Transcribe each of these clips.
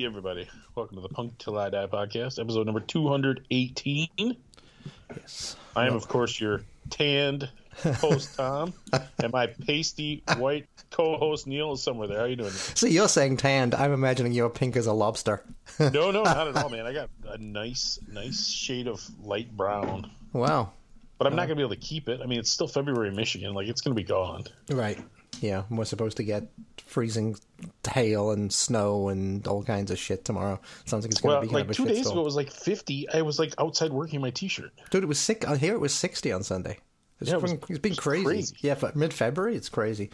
Hey, everybody. Welcome to the Punk Till I Die podcast, episode number 218. Yes. I am, of course, your tanned host, Tom, and my pasty white co host, Neil, is somewhere there. How are you doing? So you're saying tanned. I'm imagining you're pink as a lobster. No, no, not at all, man. I got a nice, nice shade of light brown, wow. but I'm not uh, going to be able to keep it. I mean, it's still February in Michigan. Like, it's going to be gone. Right. Yeah. We're supposed to get freezing hail and snow and all kinds of shit tomorrow. Sounds like it's going Well, to be kind like of a two days ago, it was like 50. I was like outside working my t shirt. Dude, it was sick. I hear it was 60 on Sunday. It's, Yeah, it was, it's been it's crazy. crazy. Yeah, for mid-February, it's crazy.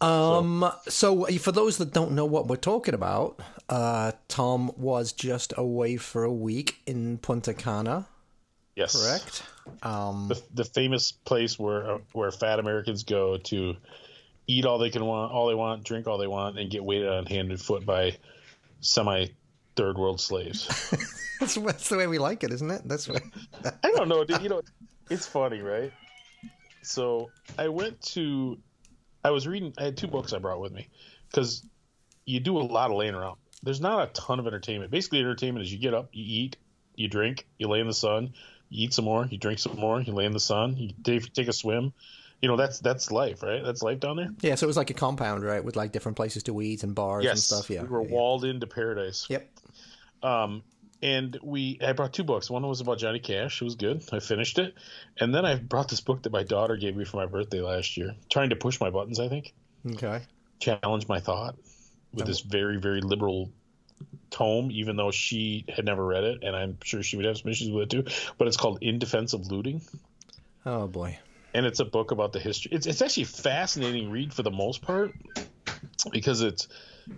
Um, so. for those that don't know what we're talking about, uh, Tom was just away for a week in Punta Cana, Yes. correct? Um, the, the famous place where uh, where fat Americans go to eat all they can want, all they want, drink all they want, and get waited on hand and foot by semi third world slaves. that's, that's the way we like it, isn't it? That's what. I don't know, dude. You know, it's funny, right? So I went to, I was reading. I had two books I brought with me because you do a lot of laying around. There's not a ton of entertainment. Basically, entertainment is you get up, you eat, you drink, you lay in the sun, you eat some more, you drink some more, you lay in the sun, you take, take a swim. You know, that's that's life, right? That's life down there. Yeah, so it was like a compound, right, with like different places to eat and bars and stuff. Yeah, we were yeah. walled into paradise. Yep. Um, and we, I brought two books. One was about Johnny Cash. It was good. I finished it, and then I brought this book that my daughter gave me for my birthday last year, trying to push my buttons. I think Okay. challenge my thought with this very very liberal tome, even though she had never read it, and I'm sure she would have some issues with it too. But it's called In Defense of Looting, Oh boy. and it's a book about the history. It's it's actually a fascinating read for the most part because it's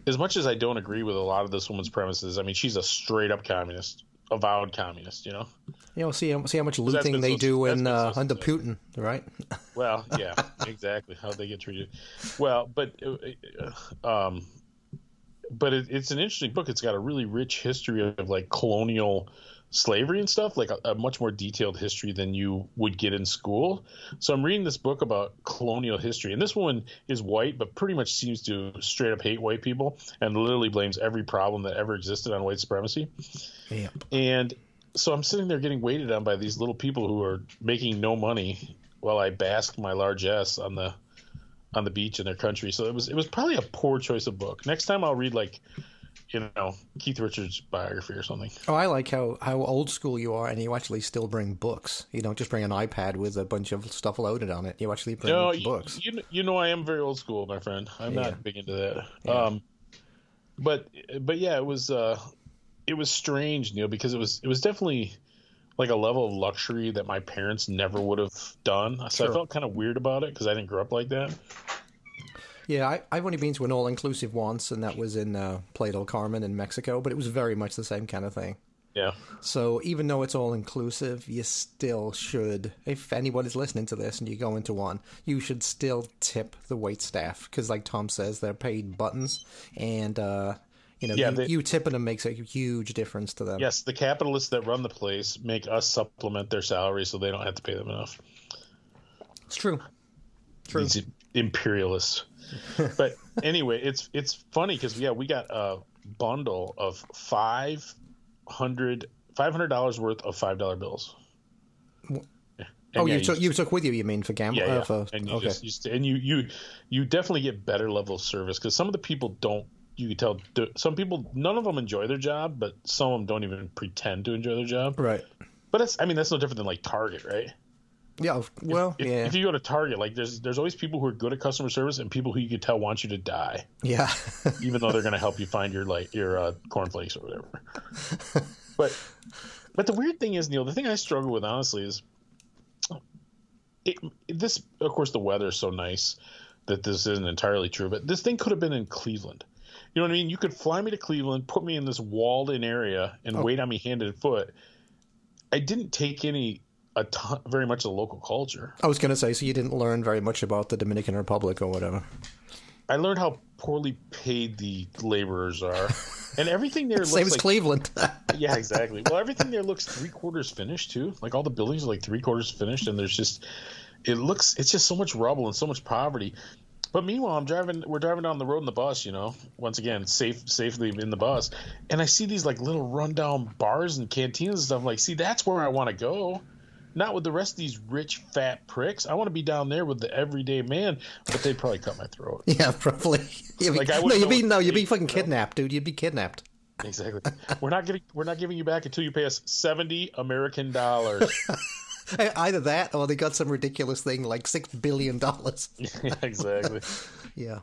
as much as I don't agree with a lot of this woman's premises. I mean, she's a straight up communist, avowed communist. You know. You know, see how, see how much looting they so- do in uh, so under. Putin, right? Well, yeah, exactly how they get treated. Well, but uh, um, but it, it's an interesting book. It's got a really rich history of like colonial slavery and stuff, like a, a much more detailed history than you would get in school. So I'm reading this book about colonial history, and this woman is white, but pretty much seems to straight up hate white people and literally blames every problem that ever existed on white supremacy. Yeah. And so I'm sitting there getting waited on by these little people who are making no money while I bask my largesse on the on the beach in their country. So it was it was probably a poor choice of book. Next time I'll read like you know Keith Richards biography or something. Oh, I like how, how old school you are, and you actually still bring books. You don't just bring an iPad with a bunch of stuff loaded on it. You actually bring No, books. you you know I am very old school, my friend. I'm Yeah. not big into that. Um, but but yeah, it was uh, it was strange, Neil, because it was it was definitely like a level of luxury that my parents never would have done. So I felt kind of weird about it because I didn't grow up like that. Yeah, I, I've only been to an all inclusive once, and that was in uh, Playa del Carmen in Mexico, but it was very much the same kind of thing. Yeah. So even though it's all inclusive, you still should, if anyone is listening to this and you go into one, you should still tip the wait staff because, like Tom says, they're paid buttons, and uh, you know, Yeah, you, they- you tipping them makes a huge difference to them. Yes, the capitalists that run the place make us supplement their salary so they don't have to pay them enough. it's true. True. These imperialists. but anyway, it's it's funny because yeah, we got a bundle of five hundred five hundred dollars worth of five dollar bills. And oh, yeah, you took you took with you, you mean for gambling? yeah, oh, yeah. for, and you okay. just, you and you you you definitely get better level of service because some of the people don't. You could tell some people, none of them enjoy their job, but some of them don't even pretend to enjoy their job. right. But that's, I mean, that's no different than like Target, right? Yeah. Well, if, yeah. if you go to Target, like there's there's always people who are good at customer service and people who you could tell want you to die, yeah. even though they're going to help you find your like your uh, cornflakes or whatever. but but the weird thing is, Neil, the thing I struggle with honestly is it, this. Of course, the weather is so nice that this isn't entirely true, but this thing could have been in Cleveland. You know what I mean? You could fly me to Cleveland, put me in this walled-in area, and Oh. wait on me hand and foot. I didn't take any a ton, very much of the local culture. I was going to say, so you didn't learn very much about the Dominican Republic or whatever. I learned how poorly paid the laborers are, and everything there looks Same as like Cleveland. yeah, exactly. Well, everything there looks three quarters finished too. Like all the buildings are like three quarters finished, and there's just it looks it's just so much rubble and so much poverty. But meanwhile, I'm driving. We're driving down the road in the bus. You know, once again, safe, safely in the bus, and I see these like little rundown bars and canteens and stuff. I'm like, see, that's where I want to go. Not with the rest of these rich fat pricks. I want to be down there with the everyday man, but they'd probably cut my throat. Yeah, probably. You'd be, Like, I no, you'd be no, you'd be fucking kidnapped, dude. You'd be kidnapped. Exactly. we're not getting. We're not giving you back until you pay us seventy American dollars. Either that, or they got some ridiculous thing like six billion dollars. yeah, exactly. Yeah.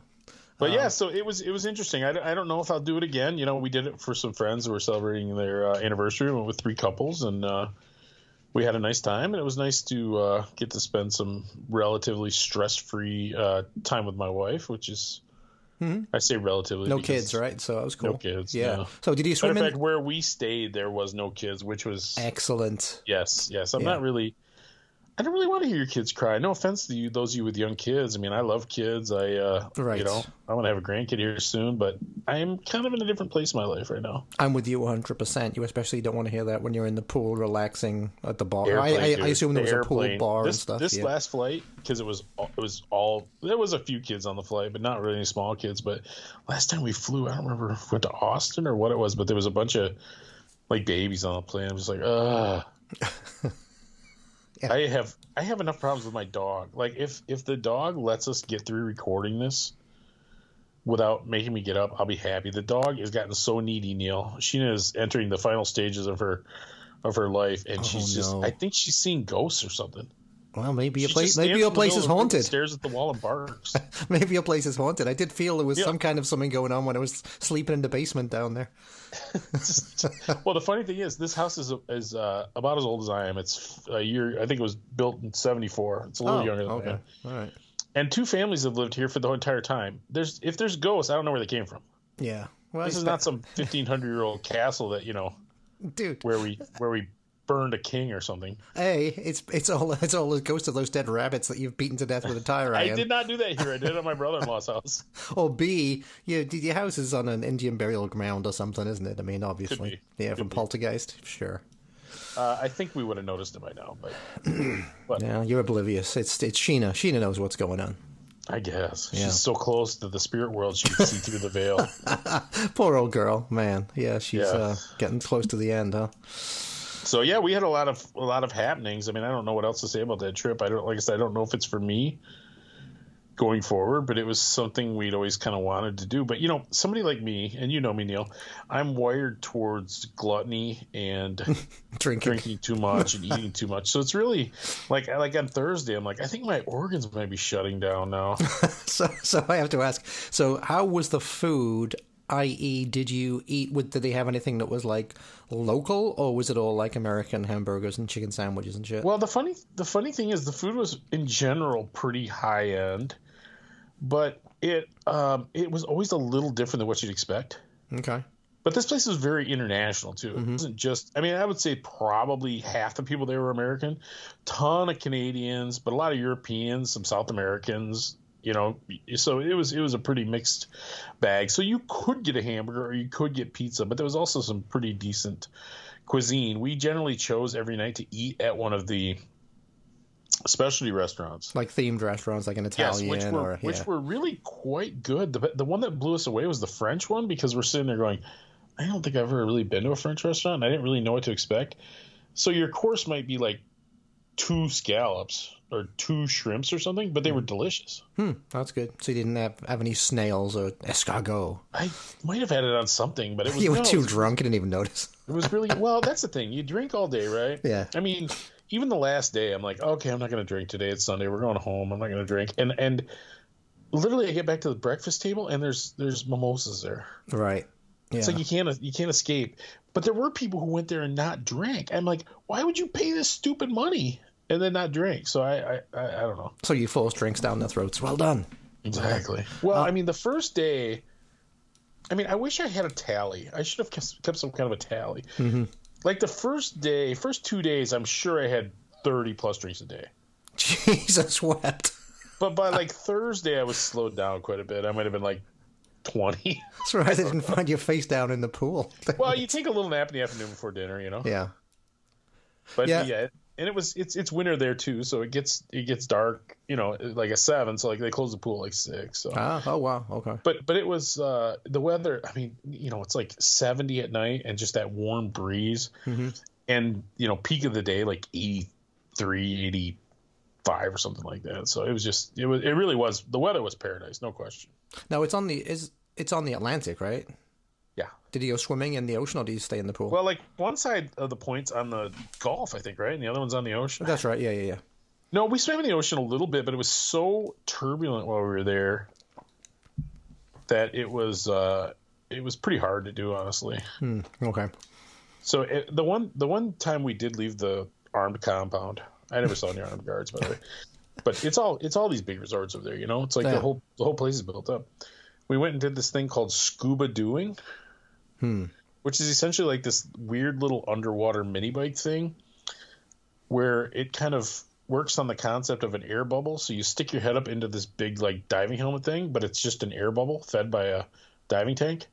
But yeah, so it was it was interesting. I, don't- I don't know if I'll do it again. You know, we did it for some friends who were celebrating their uh, anniversary. We went with three couples, and uh, we had a nice time. And it was nice to uh, get to spend some relatively stress free uh, time with my wife, which is I say relatively. Mm-hmm. No kids, right? So that was cool. No kids. Yeah. no. So did you swim of in? fact, where we stayed, there was no kids, which was Excellent. yes, yes. I'm Yeah. not really. I don't really want to hear your kids cry. No offense to you, those of you with young kids. I mean, I love kids. I, uh, Right. you know, I want to have a grandkid here soon, but I'm kind of in a different place in my life right now. I'm with you 100%. You especially don't want to hear that when you're in the pool relaxing at the bar. Airplane, I, I, I assume there was The a pool bar this, and stuff. This yeah. last flight, because it was it was all there was a few kids on the flight, but not really any small kids. But last time we flew, I don't remember if we went to Austin or what it was, but there was a bunch of like babies on the plane. I'm just like, ugh. Yeah. I have I have enough problems with my dog. Like if if the dog lets us get through recording this without making me get up, I'll be happy. The dog has gotten so needy, Neil. Sheena is entering the final stages of her of her life, and oh, she's just no. I think she's seeing ghosts or something. Well, maybe She place maybe your place is of the room and haunted. Stares at the wall and barks. maybe your place is haunted. I did feel there was Yeah. some kind of something going on when I was sleeping in the basement down there. well, the funny thing is, this house is is uh, about as old as I am. It's a year. I think it was built in '74. It's a little Oh, younger than okay. All right. And two families have lived here for the whole entire time. There's if there's ghosts, I don't know where they came from. Yeah. Well, This is not some 1500 year old castle that you know dude. where we where we burned a king or something. A, it's it's all it's all the ghost of those dead rabbits that you've beaten to death with a tire iron. I did not do that here. I did it at my brother-in-law's house. Or B, your your house is on an Indian burial ground or something, isn't it? I mean, obviously, yeah, from be. Poltergeist, sure. Uh, I think we would have noticed it by now, but Yeah, you're oblivious. It's it's Sheena. Sheena knows what's going on. I guess Yeah. she's so close to the spirit world she can see through the veil. Poor old girl, man. Yeah, she's Yeah. Uh, getting close to the end, huh? So yeah, we had a lot of a lot of happenings. I mean, I don't know what else to say about that trip. I don't like I said, I don't know if it's for me going forward, but it was something we'd always kind of wanted to do. But you know, somebody like me, and you know me, Neil, I'm wired towards gluttony and Drinking. drinking too much and eating too much. So it's really like like on Thursday, I'm like, I think my organs might be shutting down now. So, so I have to ask. So, how was the food? I.e., did you eat with? Did they have anything that was like local, or was it all like American hamburgers and chicken sandwiches and shit? Well, the funny the funny thing is the food was in general pretty high end, but it um, it was always a little different than what you'd expect. Okay. But this place was very international too. It wasn't just. I mean, I would say probably half the people there were American, ton of Canadians, but a lot of Europeans, some South Americans. You know, so it was it was a pretty mixed bag. So you could get a hamburger or you could get pizza, but there was also some pretty decent cuisine. We generally chose every night to eat at one of the specialty restaurants. Like themed restaurants, like an Yes, Italian which were or yeah. which were really quite good. The the one that blew us away was the French one because we're sitting there going, I don't think I've ever really been to a French restaurant. I didn't really know what to expect. So your course might be like two scallops or two shrimps or something, but they were delicious. Hmm, that's good. So you didn't have, have any snails or escargot. I might have had it on something, but it was You were no, too was- drunk, you didn't even notice. It was really well. That's the thing. You drink all day, right? Yeah. I mean, even the last day, I'm like, okay, I'm not going to drink today. It's Sunday. We're going home. I'm not going to drink. And and literally, I get back to the breakfast table, and there's there's mimosas there. Right. Yeah. It's like you can't you can't escape. But there were people who went there and not drank. I'm like, why would you pay this stupid money and then not drink? So I I, I, don't know so you force drinks down their throats. Well done. exactly. Well, uh, I mean, the first day. I mean, I wish I had a tally. I should have kept kept some kind of a tally. Mm-hmm. Like the first day, first two days, I'm sure I had 30 plus drinks a day. Jesus wept. But by like Thursday, I was slowed down quite a bit. I might have been like 20. That's right. I didn't find your face down in the pool. well, you take a little nap in the afternoon before dinner, you know. yeah. But Yeah. yeah, and it was it's it's winter there too, so it gets it gets dark, you know, like a seven. So like they close the pool like six. So. Ah, oh wow, okay. But but it was uh, the weather. I mean, you know, it's like seventy at night and just that warm breeze, Mm-hmm. and you know, peak of the day like 83, 85 or something like that. So it was just it was it really was the weather was paradise, no question. Now it's on the is it's on the Atlantic, right? Yeah. Did you go swimming in the ocean or did you stay in the pool? Well, like one side of the points on the Gulf, I think, right, and the other one's on the ocean. That's right. Yeah, yeah, yeah. No, we swam in the ocean a little bit, but it was so turbulent while we were there that it was uh, it was pretty hard to do, honestly. Hmm, okay. So it, the one the one time we did leave the armed compound, I never saw any armed guards, by the way. But it's all it's all these big resorts over there, you know. It's like Yeah. the whole the whole place is built up. We went and did this thing called scuba doing, Hmm. which is essentially like this weird little underwater mini bike thing, where it kind of works on the concept of an air bubble. So you stick your head up into this big like diving helmet thing, but it's just an air bubble fed by a diving tank.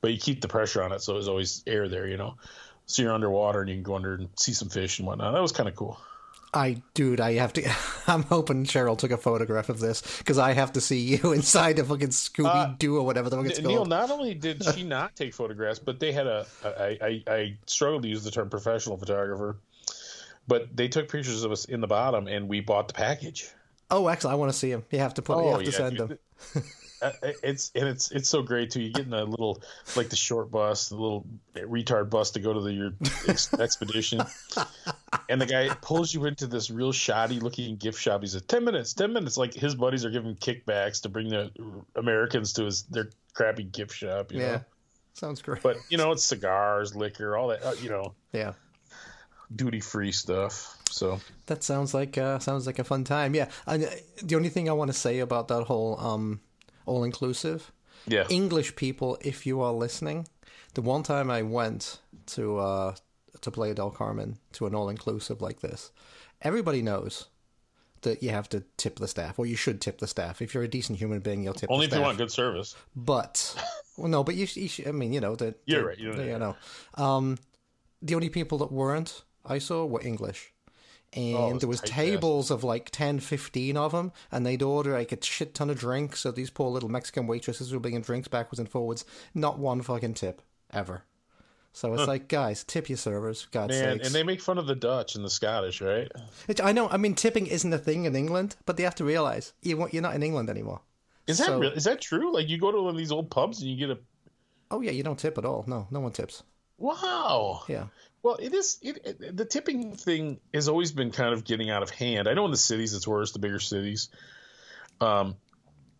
But you keep the pressure on it, so there's always air there, you know. So you're underwater and you can go under and see some fish and whatnot. That was kind of cool. I, dude, I have to. I'm hoping Cheryl took a photograph of this because I have to see you inside a fucking Scooby Doo or whatever the fuck it's Neil, called. not only did she not take photographs, but they had a. I, I, I struggled to use the term professional photographer, but they took pictures of us in the bottom, and we bought the package. Oh, excellent! I want to see him. You have to put. you have to send dude. him. Uh, it's and it's it's so great too. You get in a little like the short bus, the little retard bus to go to the, your ex- expedition, and the guy pulls you into this real shoddy looking gift shop. He says, 10 minutes, 10 minutes." Like his buddies are giving kickbacks to bring the Americans to his their crappy gift shop. You Yeah, know? sounds great. but you know it's cigars, liquor, all that. Uh, you know, yeah, duty free stuff. So that sounds like uh, sounds like a fun time. Yeah, and, uh, the only thing I want to say about that whole um, all inclusive yeah, English people, if you are listening, the one time I went to uh, to Playa del Carmen to an all inclusive like this, everybody knows that you have to tip the staff, or you should tip the staff. If you're a decent human being, you'll tip only if you want good service. But well, no, but you, you I mean, you know that. You're right, you know, you know. Um, the only people that weren't I saw were English. And Oh, was there was tables of like 10, 15 of them, and they'd order like a shit ton of drinks. So these poor little Mexican waitresses were bringing drinks backwards and forwards. Not one fucking tip ever. So it's like, guys, tip your servers, God's Man, sakes. and they make fun of the Dutch and the Scottish, right? I know. I mean, tipping isn't a thing in England, but they have to realize you you're not in England anymore. Is that So- real? Is that true? Like you go to one of these old pubs and you get a Oh yeah, you don't tip at all. No, no one tips. wow. Yeah. Well, it is. It, it, the tipping thing has always been kind of getting out of hand. I know in the cities it's worse, the bigger cities. Um,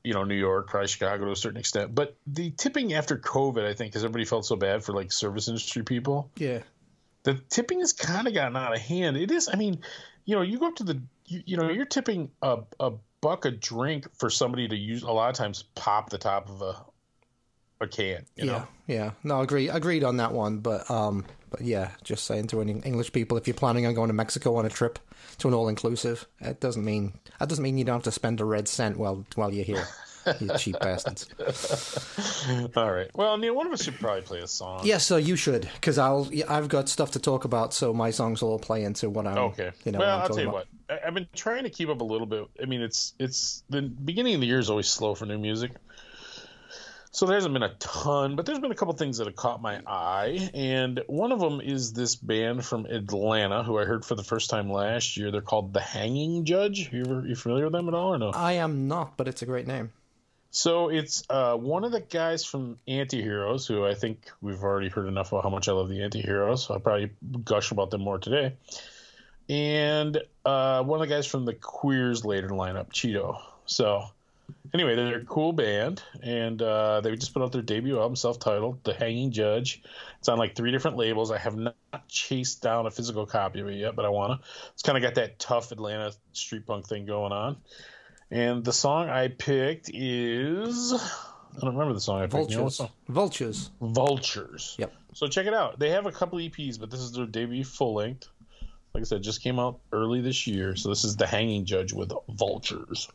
you know, New York, probably Chicago to a certain extent. But the tipping after COVID, I think, because everybody felt so bad for like service industry people, Yeah. the tipping has kind of gotten out of hand. It is. I mean, you know, you go up to the, you, you know, you're tipping a, a buck a drink for somebody to use. A lot of times, pop the top of a a can. You yeah, know, yeah. No, agree, agreed on that one. But um, but yeah, just saying to any English people, if you're planning on going to Mexico on a trip to an all inclusive, it doesn't mean that doesn't mean you don't have to spend a red cent while while you're here. you cheap bastards. all right. Well, Neil, one of us should probably play a song. Yeah, so you should, because I'll I've got stuff to talk about, so my songs will all play into what I'm. Okay. You know, well, I'll talking tell you about. what. I've been trying to keep up a little bit. I mean, it's it's the beginning of the year is always slow for new music, so there hasn't been a ton, but there's been a couple things that have caught my eye, and one of them is this band from Atlanta who I heard for the first time last year. They're called The Hanging Judge. You ever you familiar with them at all or no? I am not, but it's a great name. So it's uh, one of the guys from Antiheroes, who I think we've already heard enough about how much I love the Antiheroes. So I'll probably gush about them more today. And uh, one of the guys from the Queers later lineup, Cheeto. So anyway, they're a cool band, and uh, they just put out their debut album, self-titled, "The Hanging Judge." It's on like three different labels. I have not chased down a physical copy of it yet, but I wanna. It's kind of got that tough Atlanta street punk thing going on. And the song I picked is I don't remember the song I picked. You know Vultures. song? Vultures. Vultures. Yep. So check it out. They have a couple EPs, but this is their debut full length. Like I said, just came out early this year. So this is The Hanging Judge with Vultures.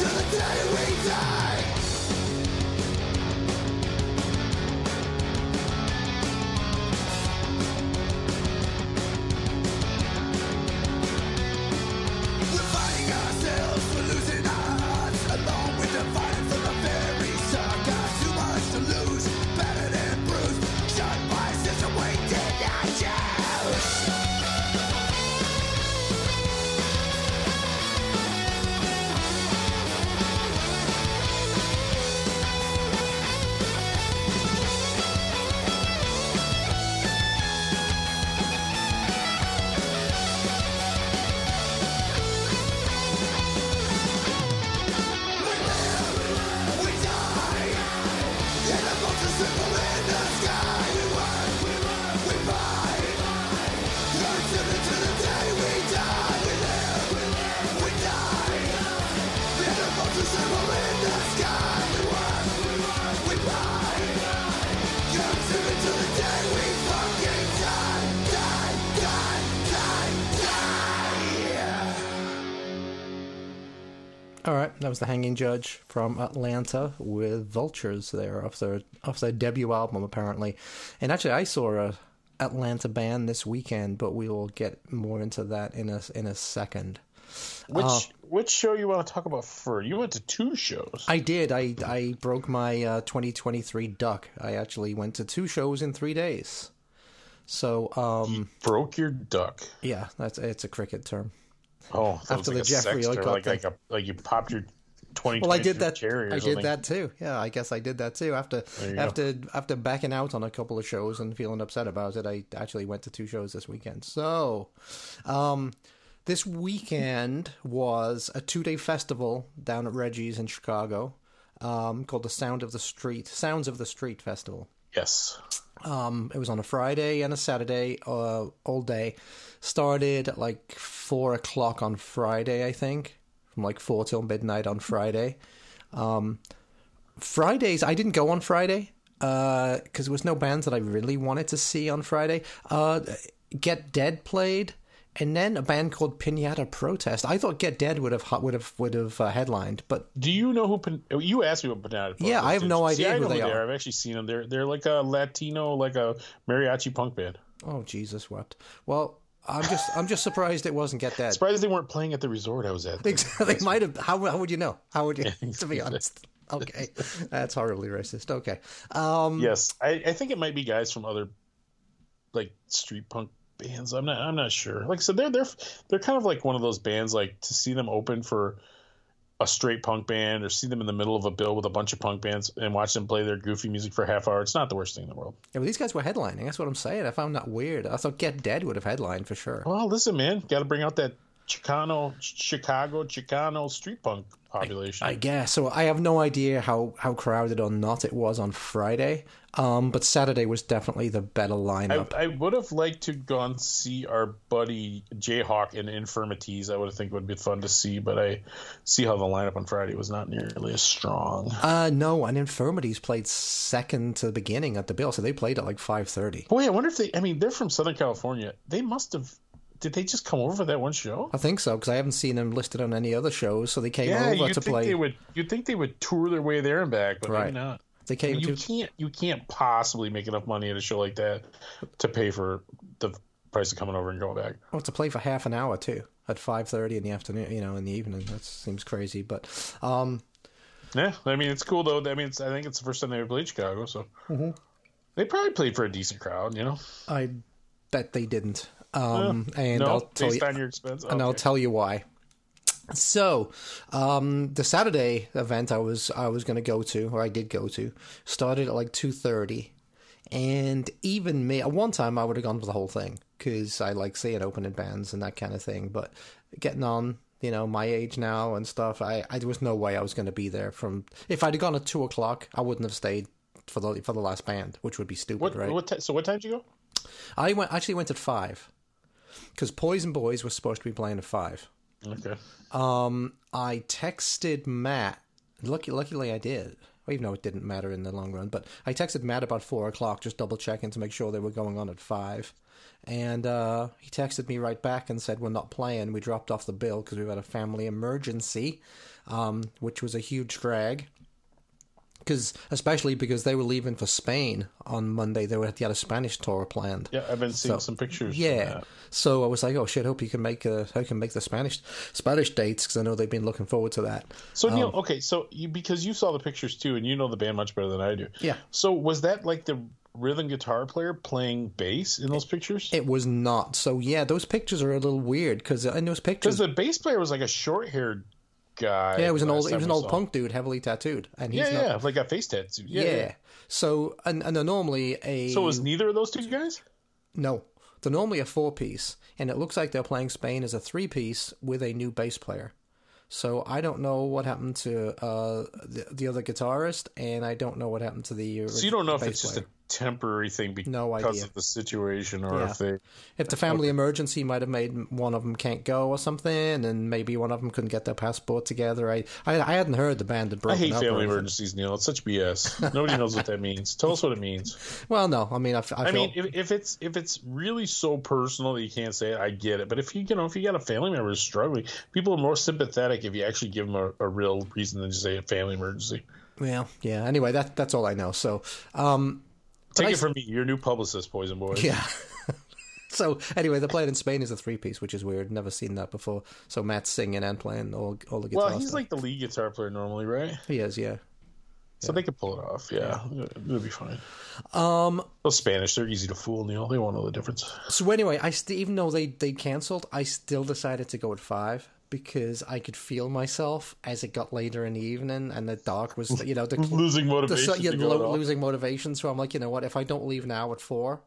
All right, that was the Hanging Judge from Atlanta with Vultures there off their off their debut album apparently. And actually, I saw a Atlanta band this weekend, but we will get more into that in a in a second. Which Uh, which show you want to talk about first? You went to two shows. I did. I I broke my uh, 2023 duck. I actually went to two shows in three days. So um, Broke your duck. yeah, that's it's a cricket term. Oh, After like the a Geoffrey Boycott like like, a, like you popped your twenty. Well, I did that. Cherry I something. did that too. Yeah, I guess I did that too. After you go. after after backing out on a couple of shows and feeling upset about it, I actually went to two shows this weekend. So, um, this weekend was a two day festival down at Reggie's in Chicago, um, called the Sound of the Street Sounds of the Street Festival. Yes. Um, it was on a Friday and a Saturday, uh, all day. Started at like four o'clock on Friday, I think, from like four till midnight on Friday. Um, Fridays, I didn't go on Friday because there was no bands that I really wanted to see on Friday. Uh, Get Dead played, and then a band called Pinata Protest. I thought Get Dead would have would have would have uh, headlined, but Do you know who? Pan- you asked me what Banana. Republic Yeah, I have no See, idea I who know they are. I've actually seen them. They're they're like a Latino, like a mariachi punk band. oh Jesus wept. Well, I'm just I'm just surprised it wasn't Get Dead. Surprised they weren't playing at the resort I was at. Exactly. They might have. How, how would you know? How would you? to be honest. Okay, that's horribly racist. Okay. Um, Yes, I, I think it might be guys from other like street punk bands. I'm not I'm not sure. Like I said, they're they're they're kind of like one of those bands. Like to see them open for a straight punk band, or see them in the middle of a bill with a bunch of punk bands, and watch them play their goofy music for a half hour. It's not the worst thing in the world. yeah, but these guys were headlining. That's what I'm saying. I found that weird. I thought Get Dead would have headlined for sure. Well, listen, man, got to bring out that Chicano, Chicago, Chicano street punk population. I guess. So I have no idea how, how crowded or not it was on Friday. Um, but Saturday was definitely the better lineup. I would have liked to gone see our buddy Jayhawk in Infirmities. I would have think it would be fun to see, but I see how the lineup on Friday was not nearly as strong. uh, no, and Infirmities played second to the beginning at the bill, so they played at like five thirty. Boy, I wonder if they. I mean, they're from Southern California. They must have. Did they just come over for that one show? I think so because I haven't seen them listed on any other shows. So they came Yeah, over you'd to think play. they would. You'd think they would tour their way there and back, but Right. maybe not. They came You to can't. You can't possibly make enough money at a show like that to pay for the price of coming over and going back. Oh, to play for half an hour too at five thirty in the afternoon. You know, in the evening. That seems crazy, but um, Yeah, I mean it's cool though. I mean, it's, I think it's the first time they ever played Chicago, so they probably played for a decent crowd. You know, I bet they didn't. Um, and no, I'll tell you, expense. and I'll tell you why. So, um, the Saturday event I was I was going to go to, or I did go to, started at like two thirty, and even me at one time I would have gone for the whole thing because I like seeing opening bands and that kind of thing. But getting on, you know, my age now and stuff, I, I there was no way I was going to be there from. If I'd have gone at two o'clock, I wouldn't have stayed for the for the last band, which would be stupid, What, right? what ti- so what time did you go? I went actually went at five because Poison Boys was supposed to be playing at five. Okay. Um, I texted Matt. Lucky, luckily, I did. Even though it didn't matter in the long run, but I texted Matt about four o'clock, just double checking to make sure they were going on at five. And uh, he texted me right back and said, "We're not playing. We dropped off the bill because we've had a family emergency." um, which was a huge drag. Because especially because they were leaving for Spain on Monday, they were they had a Spanish tour planned. Yeah, I've been seeing So, some pictures. Yeah. So I was like, oh shit, hope you can make uh, I can make the Spanish Spanish dates because I know they've been looking forward to that. So Um, Neil, okay, so you because you saw the pictures too, and you know the band much better than I do. Yeah. So was that like the rhythm guitar player playing bass in those pictures? It was not. So yeah, those pictures are a little weird because in those pictures, Because the bass player was like a short-haired guy. yeah, it was an old it was an old punk dude, heavily tattooed, and he's Yeah, not. yeah, like a face tattoo. Yeah. Yeah. yeah. So and and they're normally a So was neither of those two guys? no, they're normally a four piece, and it looks like they're playing Spain as a three piece with a new bass player. So I don't know what happened to uh, the, the other guitarist, and I don't know what happened to the. So you don't know if it's just a temporary thing because No of the situation, or Yeah. if they. If the family emergency might have made one of them can't go or something, and maybe one of them couldn't get their passport together. I I, I hadn't heard the band had I broken hate up. family emergencies, Neil. It's such BS. Nobody knows what that means. Tell us what it means. Well, no, I mean I, I I feel I mean, if, if it's if it's really so personal that you can't say it, I get it. But if you you know if you got a family member who's struggling, people are more sympathetic if you actually give them a, a real reason than just say a family emergency. well, yeah. Anyway, that that's all I know. So, um, Take I it from me, your new publicist, Poison Boy. yeah. so anyway, they're playing in Spain as a three piece, which is weird. Never seen that before. So Matt's singing and playing all all the guitar. Well, he's stuff. like the lead guitar player normally, right? he is, yeah. So they could pull it off. Yeah, it'll be fine. Um. Those Spanish, they're easy to fool, Neil. They won't know the difference. So anyway, I st- even though they they cancelled, I still decided to go at five because I could feel myself as it got later in the evening and the dark was you know the Losing the, motivation. so, yeah, lo- losing motivation. So I'm like, you know what? If I don't leave now at four,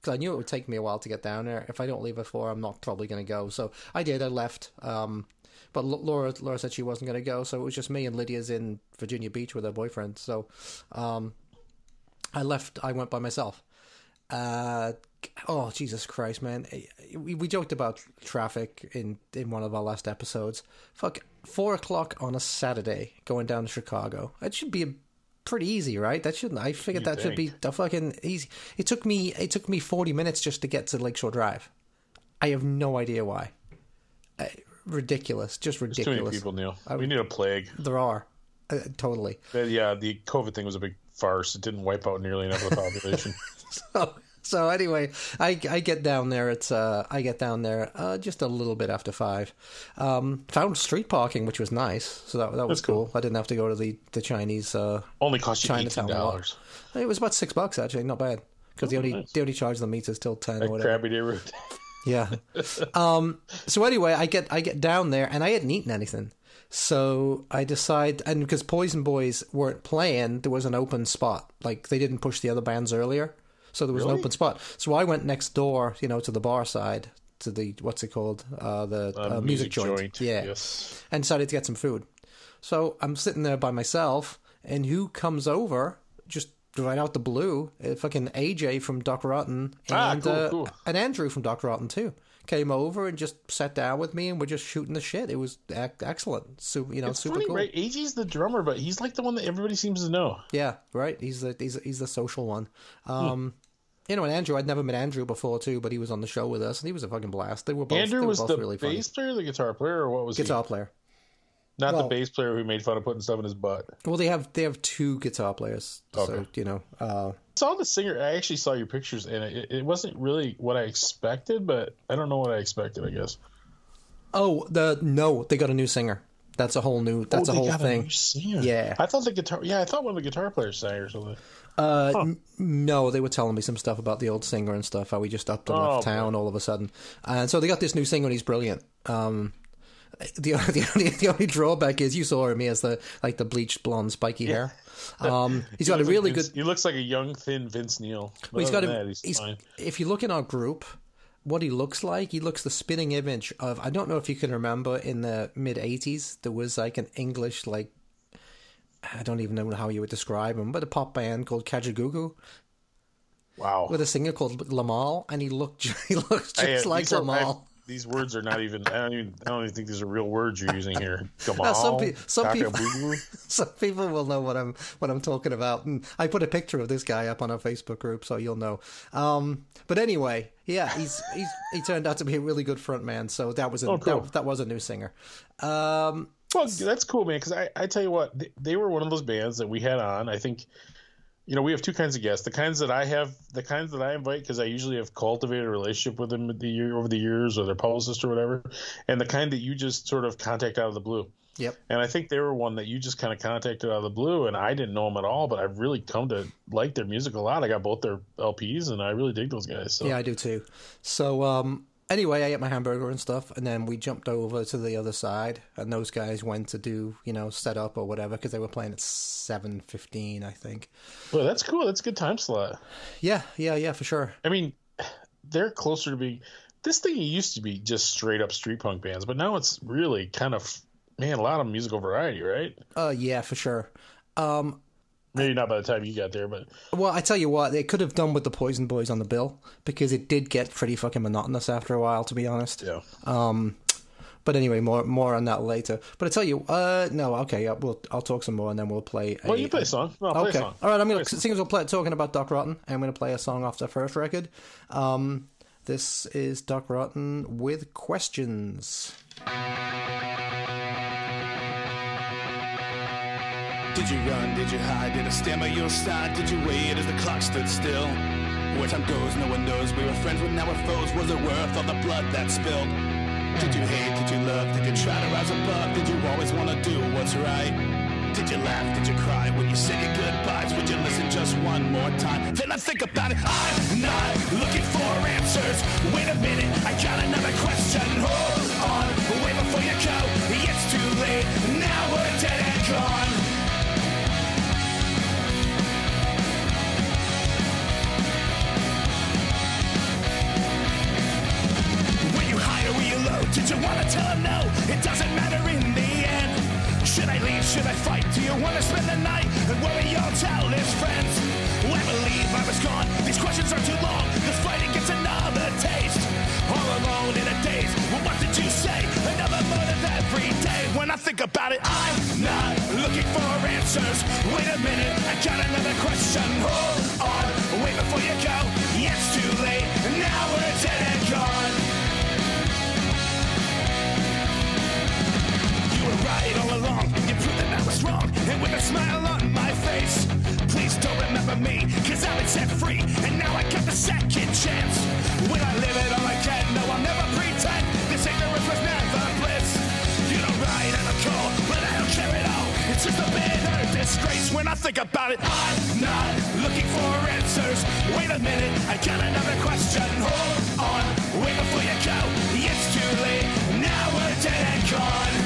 because I knew it would take me a while to get down there. If I don't leave at four, I'm not probably going to go. So I did. I left. Um, but Laura Laura said she wasn't going to go, so it was just me and Lydia's in Virginia Beach with her boyfriend. So um, I left. I went by myself. Uh, oh Jesus Christ, man! We, we joked about traffic in in one of our last episodes. Fuck, four o'clock on a Saturday going down to Chicago. That should be a pretty easy, right? That shouldn't. I figured You'd that should be the fucking easy. It took me it took me forty minutes just to get to Lakeshore Drive. I have no idea why. Uh, ridiculous, just ridiculous. Too ridiculous. many people, Neil. we need a plague. There are uh, totally. But yeah, the COVID thing was a big farce. It didn't wipe out nearly enough of the population. so, so anyway, I, I get down there. It's uh, I get down there uh, just a little bit after five. Um, found street parking, which was nice. So that that was cool. cool. I didn't have to go to the the Chinese. Uh, Only cost you Chinatown dollars. it was about six bucks actually, not bad. Because they only nice. they only charge the meters till ten or whatever. Crabby route. Yeah. um. So anyway, I get I get down there and I hadn't eaten anything. So I decide, and because Poison Boys weren't playing, there was an open spot. Like they didn't push the other bands earlier, so there was an open spot. So I went next door, you know, to the bar side, to the what's it called, uh, the uh, music, joint. Yeah, Yes. and decided to get some food. So I'm sitting there by myself, and who comes over just right out the blue? Uh, fucking AJ from Doc Rotten and Ah, cool, uh, cool. and Andrew from Doc Rotten too came over and just sat down with me, and we're just shooting the shit. It was ac- excellent, super, you know, It's super funny, cool. right? AJ's the drummer, but he's like the one that everybody seems to know. Yeah, right. He's the he's he's the social one. Um, Hmm. You know, and Andrew, I'd never met Andrew before too, but he was on the show with us, and he was a fucking blast. They were both, Andrew they were was both the really funny. bass player, the guitar player, or what was Guitar player. Not well- the bass player who made fun of putting stuff in his butt. Well, they have they have two guitar players, so you know. Uh, saw the singer. I actually saw your pictures, and it, it wasn't really what I expected, but I don't know what I expected. I guess oh, the no, they got a new singer. That's a whole new. That's Oh, a whole thing. singer. Yeah. I thought the guitar. Yeah, I thought one of the guitar players sang or something. Uh, n- no, they were telling me some stuff about the old singer and stuff. How he just upped and Oh, left town all of a sudden, and so they got this new singer and he's brilliant. Um, the the only the only drawback is you saw him. He has the like the bleached blonde spiky hair. Um, he's got a He looks like really Vince- good. He looks like a young, thin Vince Neil. Well, he's got a. that, he's, he's, fine. if you look in our group, what he looks like, he looks the spinning image of. I don't know if you can remember in the mid '80s there was like an English like. I don't even know how you would describe him, but a pop band called Kajagoogoo Wow. with a singer called Limahl, and he looked he looks just Hey, like are- Limahl. I- these words are not even. I don't even. I don't even think these are real words you're using here. Gamal, Now, some pe- some people- cockaboo. so people will know what I'm what I'm talking about. And I put a picture of this guy up on our Facebook group, so you'll know. Um, but anyway, yeah, he's he's he turned out to be a really good front man. So that was a Oh, cool. that, that was a new singer. Um, Well, that's cool, man. Because I, I tell you what, they, they were one of those bands that we had on. I think, you know, we have two kinds of guests. The kinds that I have, the kinds that I invite, because I usually have cultivated a relationship with them the year over the years, or their publicist or whatever, and the kind that you just sort of contact out of the blue. Yep. And I think they were one that you just kind of contacted out of the blue, and I didn't know them at all, but I've really come to like their music a lot. I got both their LPs, and I really dig those guys. So. Yeah, I do too. So um, anyway, I ate my hamburger and stuff, and then we jumped over to the other side, and those guys went to do you know set up or whatever because they were playing at seven fifteen, I think. Well, that's cool. That's a good time slot. Yeah, yeah, yeah, for sure. I mean, they're closer to being. This thing used to be just straight up street punk bands, but now it's really kind of man, a lot of musical variety, right? Uh, yeah, for sure. Um, Maybe not by the time you got there, but well, I tell you what, they could have done with the Poison Boys on the bill because it did get pretty fucking monotonous after a while, to be honest. yeah. Um, but anyway, more more on that later. But I tell you, uh, no, okay, yeah, we'll I'll talk some more and then we'll play. Well, you play a song. No, play okay, a song. all right. I'm gonna Play a as we're play, talking about Doc Rotten. I'm gonna play a song off their first record. Um, this is Doc Rotten with questions. Did you run? Did you hide? Did I stand by your side? Did you wait as the clock stood still? Where time goes, no one knows. We were friends, but now we're foes. Was it worth all the blood that spilled? Did you hate? Did you love? Did you try to rise above? Did you always want to do what's right? Did you laugh? Did you cry when you said your goodbyes? Would you listen just one more time? Then I think about it. I'm not looking for answers. Wait a minute, I got another question. Hold on, wait before you go. It's too late. Now we're dead and gone. Did you want to tell him no? It doesn't matter in the end. Should I leave? Should I fight? Do you want to spend the night? And what will y'all tell his friends? I believe I was gone. These questions are too long. This fighting gets another taste. All alone in a daze. Well, what did you say? Another motive every day. When I think about it, I'm not looking for answers. Wait a minute, I got another question. Hold on, wait before you go. It's too late. Now we're dead and gone. Right all along. You proved that I was wrong. And with a smile on my face, please don't remember me. Cause I've been set free. And now I got the second chance. When I live it all again, no, I'll never pretend. This ignorance was never bliss. You don't ride and I'm cold, but I don't care at all. It's just a bitter disgrace when I think about it. I'm not looking for answers. Wait a minute, I got another question. Hold on, wait before you go. It's too late. Now we're dead and gone.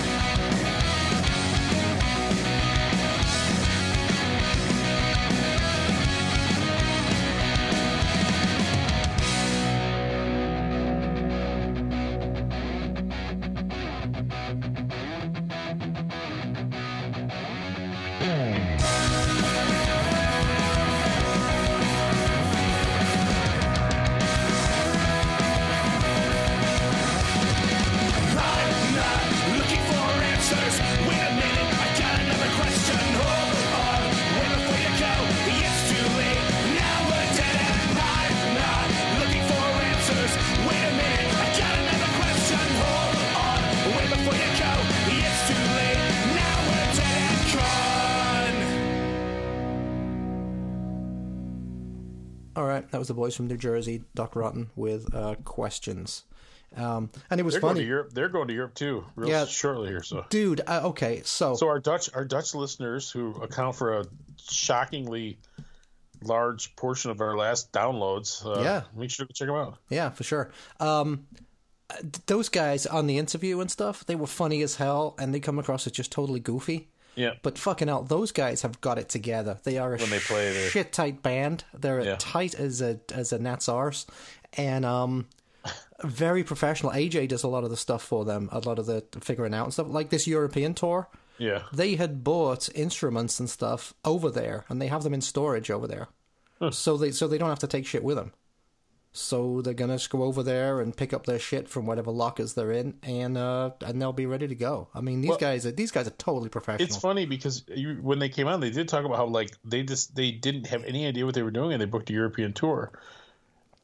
Was the boys from New Jersey, Doc Rotten with uh, questions. Um, and it was They're going funny, to Europe. They're going to Europe too, real Yeah. shortly here. So, dude. Uh, okay, so, so our Dutch, our Dutch listeners who account for a shockingly large portion of our last downloads, uh, Yeah. make sure to check them out. Yeah, for sure. Um, those guys on the interview and stuff, they were funny as hell, and they come across as just totally goofy. Yeah, But fucking hell, those guys have got it together. They are a When they play, they're- shit tight band. They're Yeah. tight as a as a gnat's arse, and um, very professional. AJ does a lot of the stuff for them, a lot of the figuring out and stuff. Like this European tour, yeah. they had bought instruments and stuff over there, and they have them in storage over there. So they so they don't have to take shit with them. So they're gonna just go over there and pick up their shit from whatever lockers they're in, and uh, and they'll be ready to go. I mean, these Well- guys are these guys are totally professional. It's funny because you, when they came on, they did talk about how like they just they didn't have any idea what they were doing, and they booked a European tour,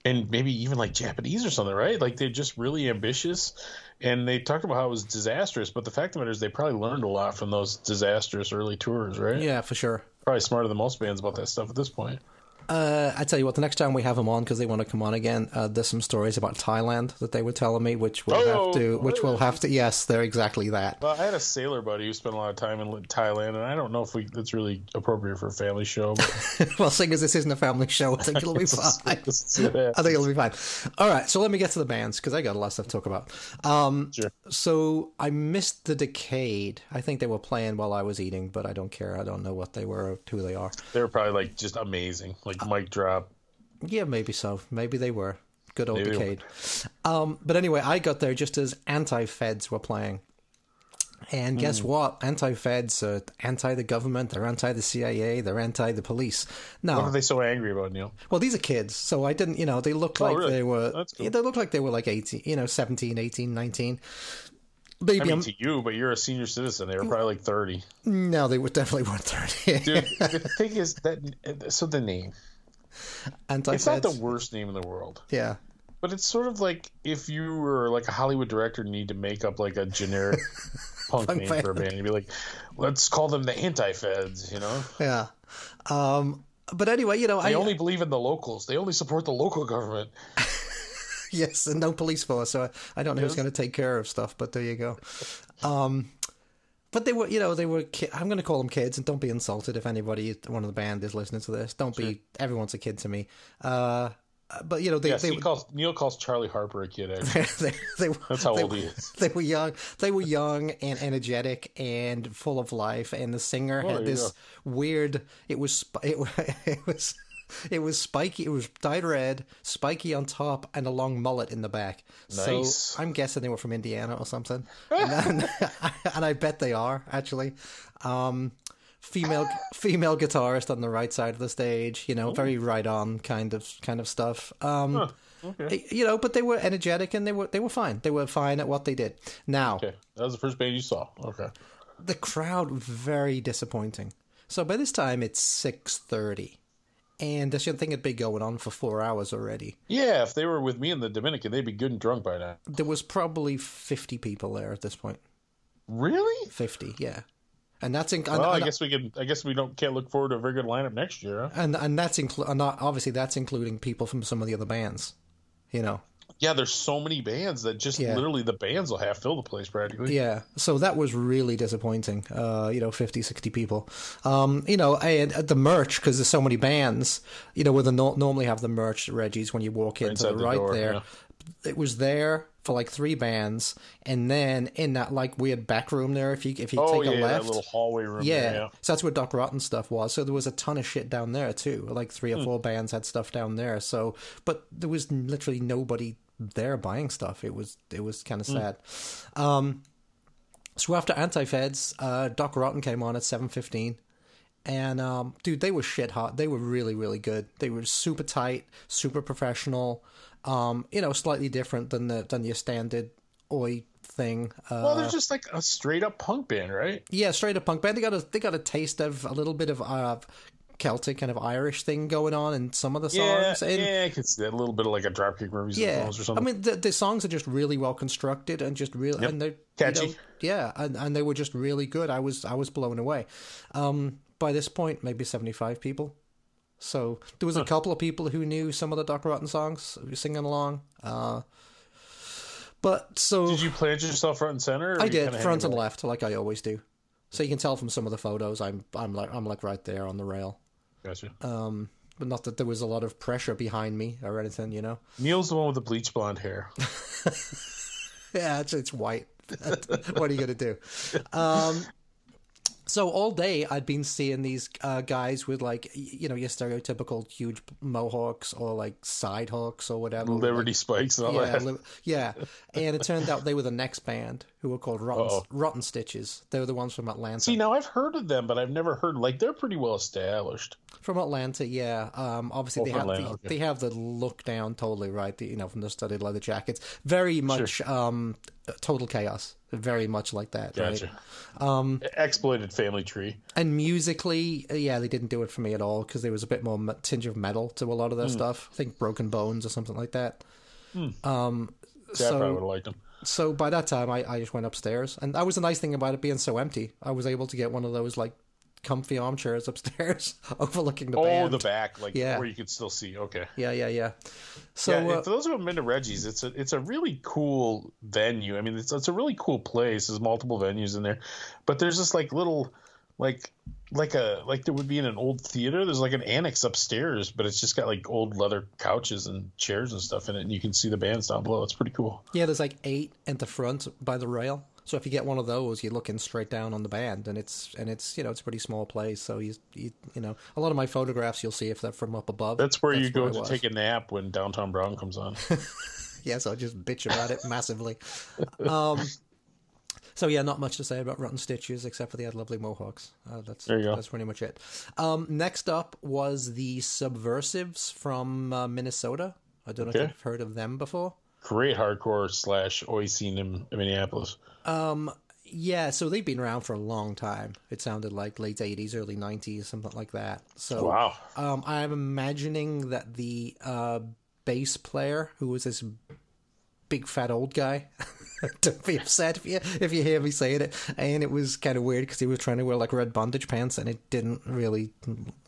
and maybe even like Japanese or something, right? Like they're just really ambitious, and they talked about how it was disastrous. But the fact of the matter is, they probably learned a lot from those disastrous early tours, right? Yeah, for sure. Probably smarter than most bands about that stuff at this point. Uh, I tell you what, the next time we have them on because they want to come on again, uh, there's some stories about Thailand that they were telling me, which we'll Oh, have to, which we'll have to. Yes, they're exactly that. Well, I had a sailor buddy who spent a lot of time in Thailand, and I don't know if we that's really appropriate for a family show. But well, seeing as this isn't a family show, I think it'll be fine. let's do that. I think it'll be fine. All right, so let me get to the bands because I got a lot of stuff to talk about. Um, Sure. So I missed the Decade. I think they were playing while I was eating, but I don't care. I don't know what they were, or who they are. They were probably like just amazing, like mic drop. Yeah, maybe so. Maybe they were. Good old Maybe Decade. Um, but anyway, I got there just as anti-feds were playing. And guess Hmm. what? Anti-feds are anti the government. They're anti the CIA. They're anti the police. No, What are they so angry about, Neil? Well, these are kids, so I didn't, you know, they look like Oh, really? they were, cool. they look like they were like 18, you know, 17, 18, 19. Maybe I mean, I'm, to you, but you're a senior citizen. They were probably like thirty. no, they were definitely weren't 30. Dude, the thing is that so the name. Anti It's not the worst name in the world, Yeah. but it's sort of like if you were like a Hollywood director and need to make up like a generic punk Punk name band. for a band. You'd be like, let's call them the Anti-Feds. You know, Yeah. Um, but anyway, you know, they I only believe in the locals. They only support the local government. yes, and no police force, so I don't know who's going to take care of stuff, but there you go. Um, but they were, you know, they were. Ki- I'm going to call them kids, and don't be insulted if anybody, one of the band, is listening to this. Don't be. Everyone's a kid to me. Uh, but you know, they Yes, they he calls Neil calls Charlie Harper a kid. Actually, they, they, were- that's how they, old he is. they were young. They were young and energetic and full of life. And the singer Oh, had this weird. It was it, it was it was spiky. It was dyed red, spiky on top, and a long mullet in the back. Nice. So I'm guessing they were from Indiana or something. and, then- and I bet they are actually. Um, female female guitarist on the right side of the stage. You know, very right on kind of kind of stuff. Um, Okay. you know, but they were energetic and they were they were fine. They were fine at what they did. Now, Okay, that was the first band you saw. Okay. the crowd very disappointing. So by this time it's six thirty, and I should think it'd going on for four hours already. Yeah, if they were with me in the Dominican, they'd be good and drunk by now. There was probably fifty people there at this point. Really? Fifty, yeah, and that's in, and, Well, I guess we can. I guess we don't can't look forward to a very good lineup next year. Huh? and, and that's inclu- and obviously that's including people from some of the other bands. You know, Yeah, there's so many bands that just Yeah. literally the bands will half fill the place practically. Yeah, so that was really disappointing. Uh, you know, 50, 60 people. Um, you know, and uh, the merch because there's so many bands. You know, where they no- normally have the merch, Reggie's, when you walk in to the the right door, there. yeah. It was there for like three bands, and then in that like weird back room there, if you if you Oh take yeah, a that left, little hallway room. yeah. there, yeah. So that's where Doc Rotten stuff was. So there was a ton of shit down there too. Like three Hmm. or four bands had stuff down there. So, but there was literally nobody there buying stuff. It was it was kind of Hmm. sad. Um, so after Anti Feds, uh, Doc Rotten came on at seven fifteen. And um, dude, they were shit hot. They were really, really good. They were super tight, super professional. Um, you know, slightly different than the than your standard oi thing. Uh, Well, they're just like a straight up punk band, right? yeah, straight up punk band. They got a they got a taste of a little bit of uh, Celtic kind of Irish thing going on in some of the Yeah, songs. and yeah, I could see that a little bit of like a Dropkick Murphys yeah, or something. I mean the, the songs are just really well constructed and just really and they're Catchy. You know, yeah, and, and they were just really good. I was I was blown away. Um, by this point, maybe seventy five people. So there was a couple of people who knew some of the Doc Rotten songs, singing along. Uh, but so Did you plant yourself front and center? I did front and left, like I always do. So you can tell from some of the photos, I'm I'm like I'm like right there on the rail. Gotcha. Um, but not that there was a lot of pressure behind me or anything, you know. Neil's the one with the bleach blonde hair. Yeah, it's it's white. what are you gonna do? Um, so all day I'd been seeing these uh, guys with like you know your stereotypical huge mohawks or like side hooks or whatever. Liberty like, spikes and all yeah, that. li- yeah, and it turned out they were the next band who were called Rotten, Rotten Stitches. They were the ones from Atlanta. See, now I've heard of them, but I've never heard like they're pretty well established. From Atlanta, yeah. Um, obviously, Oh, they have the, okay. they have the look down totally right. The, you know, from the studded leather jackets, very much um, total chaos. Very much like that, Gotcha. right? Um, Exploited family tree. and musically, uh, yeah, they didn't do it for me at all because there was a bit more tinge of metal to a lot of their stuff. I think Broken Bones or something like that. Um, See, I probably would so have liked them. so by that time, I, I just went upstairs, and that was the nice thing about it being so empty. I was able to get one of those like comfy armchairs upstairs, overlooking the Oh, band. the back, like Yeah. where you could still see. Okay. Yeah, yeah, yeah. So yeah, uh, for those who haven't been to Reggie's, it's a it's a really cool venue. I mean, it's it's a really cool place. There's multiple venues in there, but there's this like little like like a like there would be in an old theater. There's like an annex upstairs, but it's just got like old leather couches and chairs and stuff in it, and you can see the bands down below. It's pretty cool. yeah, there's like eight at the front by the rail. So if you get one of those, you're looking straight down on the band, and it's and it's you know it's a pretty small place. So you you, you know a lot of my photographs you'll see if they're from up above. That's where you go I to was. take a nap when Downtown Brown comes on. Yes, I just bitch about it massively. Um, so yeah, not much to say about Rotten Stitches except for they had lovely mohawks. Uh, that's There you go. that's pretty much it. Um, next up was the Subversives from uh, Minnesota. I don't know if you've heard of them before. Great hardcore slash oi scene in Minneapolis. Yeah, so they've been around for a long time. It sounded like late '80s, early '90s, something like that. So Wow. Um, I'm imagining that the uh, bass player, who was this big fat old guy, don't be upset if you if you hear me saying it, and it was kind of weird because he was trying to wear like red bondage pants, and it didn't really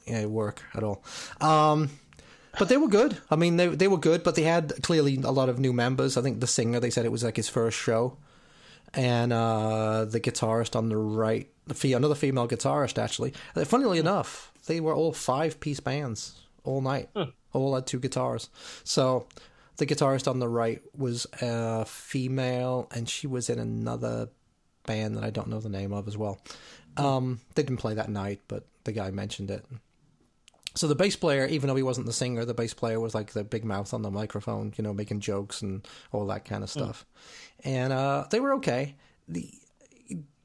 yeah, work at all. Um, but they were good. I mean, they they were good, but they had clearly a lot of new members. I think the singer, they said it was like his first show, and uh, the guitarist on the right, the another female guitarist actually. Uh, Funnily enough, they were all five piece bands all night. All had two guitars. So the guitarist on the right was a female, and she was in another band that I don't know the name of as well. Um, they didn't play that night, but the guy mentioned it. So the bass player, even though he wasn't the singer, the bass player was like the big mouth on the microphone, you know, making jokes and all that kind of stuff. And uh, they were okay. The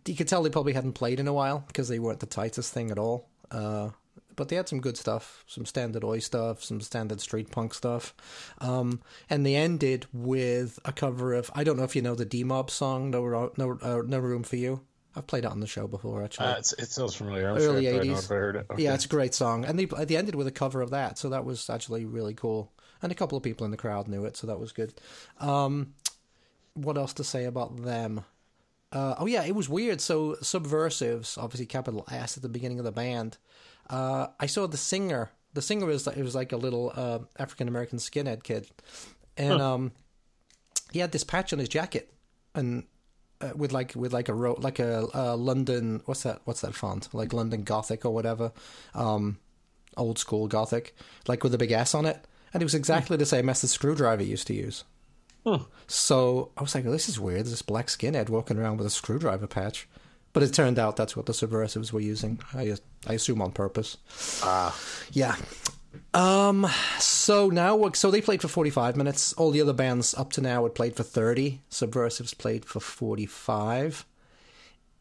you could tell they probably hadn't played in a while because they weren't the tightest thing at all. Uh, but they had some good stuff, some standard oi stuff, some standard street punk stuff. Um, and they ended with a cover of I don't know if you know the Demob song, No No uh, No Room for You. I've played it on the show before actually. Uh, it's, it sounds familiar. I'm Early sure I 80s. I heard it. Okay. Yeah, it's a great song, and they they ended with a cover of that, so that was actually really cool. And a couple of people in the crowd knew it, so that was good. Um, what else to say about them? Uh, oh yeah, it was weird. So Subversives, obviously capital S at the beginning of the band. Uh, I saw the singer. The singer was it was like a little uh, African American skinhead kid, and um, he had this patch on his jacket, and uh, with like with like a ro- like a uh, London what's that what's that font? Like London Gothic or whatever, um, old school Gothic. Like with a big S on it, and it was exactly the same as the Skrewdriver used to use. So I was like, this is weird. This black skinhead walking around with a Skrewdriver patch, but it turned out that's what the subversives were using. I I assume on purpose. Ah, Yeah. Um. So now, so they played for forty-five minutes. All the other bands up to now had played for thirty. Subversives played for forty-five.